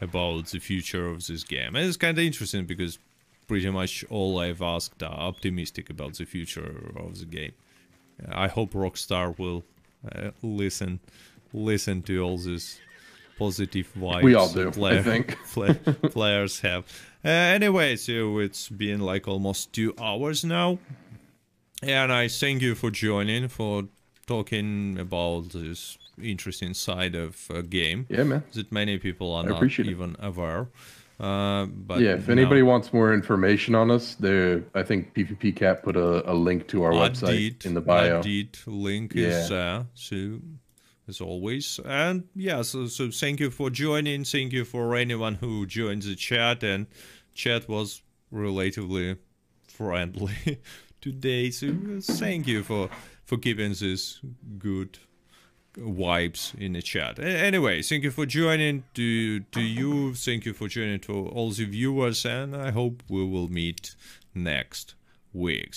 about the future of this game. And it's kind of interesting because pretty much all I've asked are optimistic about the future of the game. I hope Rockstar will uh, listen listen to all this positive vibes We all do, player- I think. play- players have. Uh, anyway, so it's been like almost two hours now, and I thank you for joining for talking about this interesting side of a game Yeah, man. that many people are not appreciate it. even aware. Uh, but Yeah, if no. anybody wants more information on us, there I think PvP Cat put a, a link to our I website did, in the bio. I did. Link is there. So as always. And yeah, so so thank you for joining. Thank you for anyone who joined the chat and chat was relatively friendly today. So thank you for for keeping this good vibes in the chat. Anyway, thank you for joining. To to you, thank you for joining to all the viewers, and I hope we will meet next week.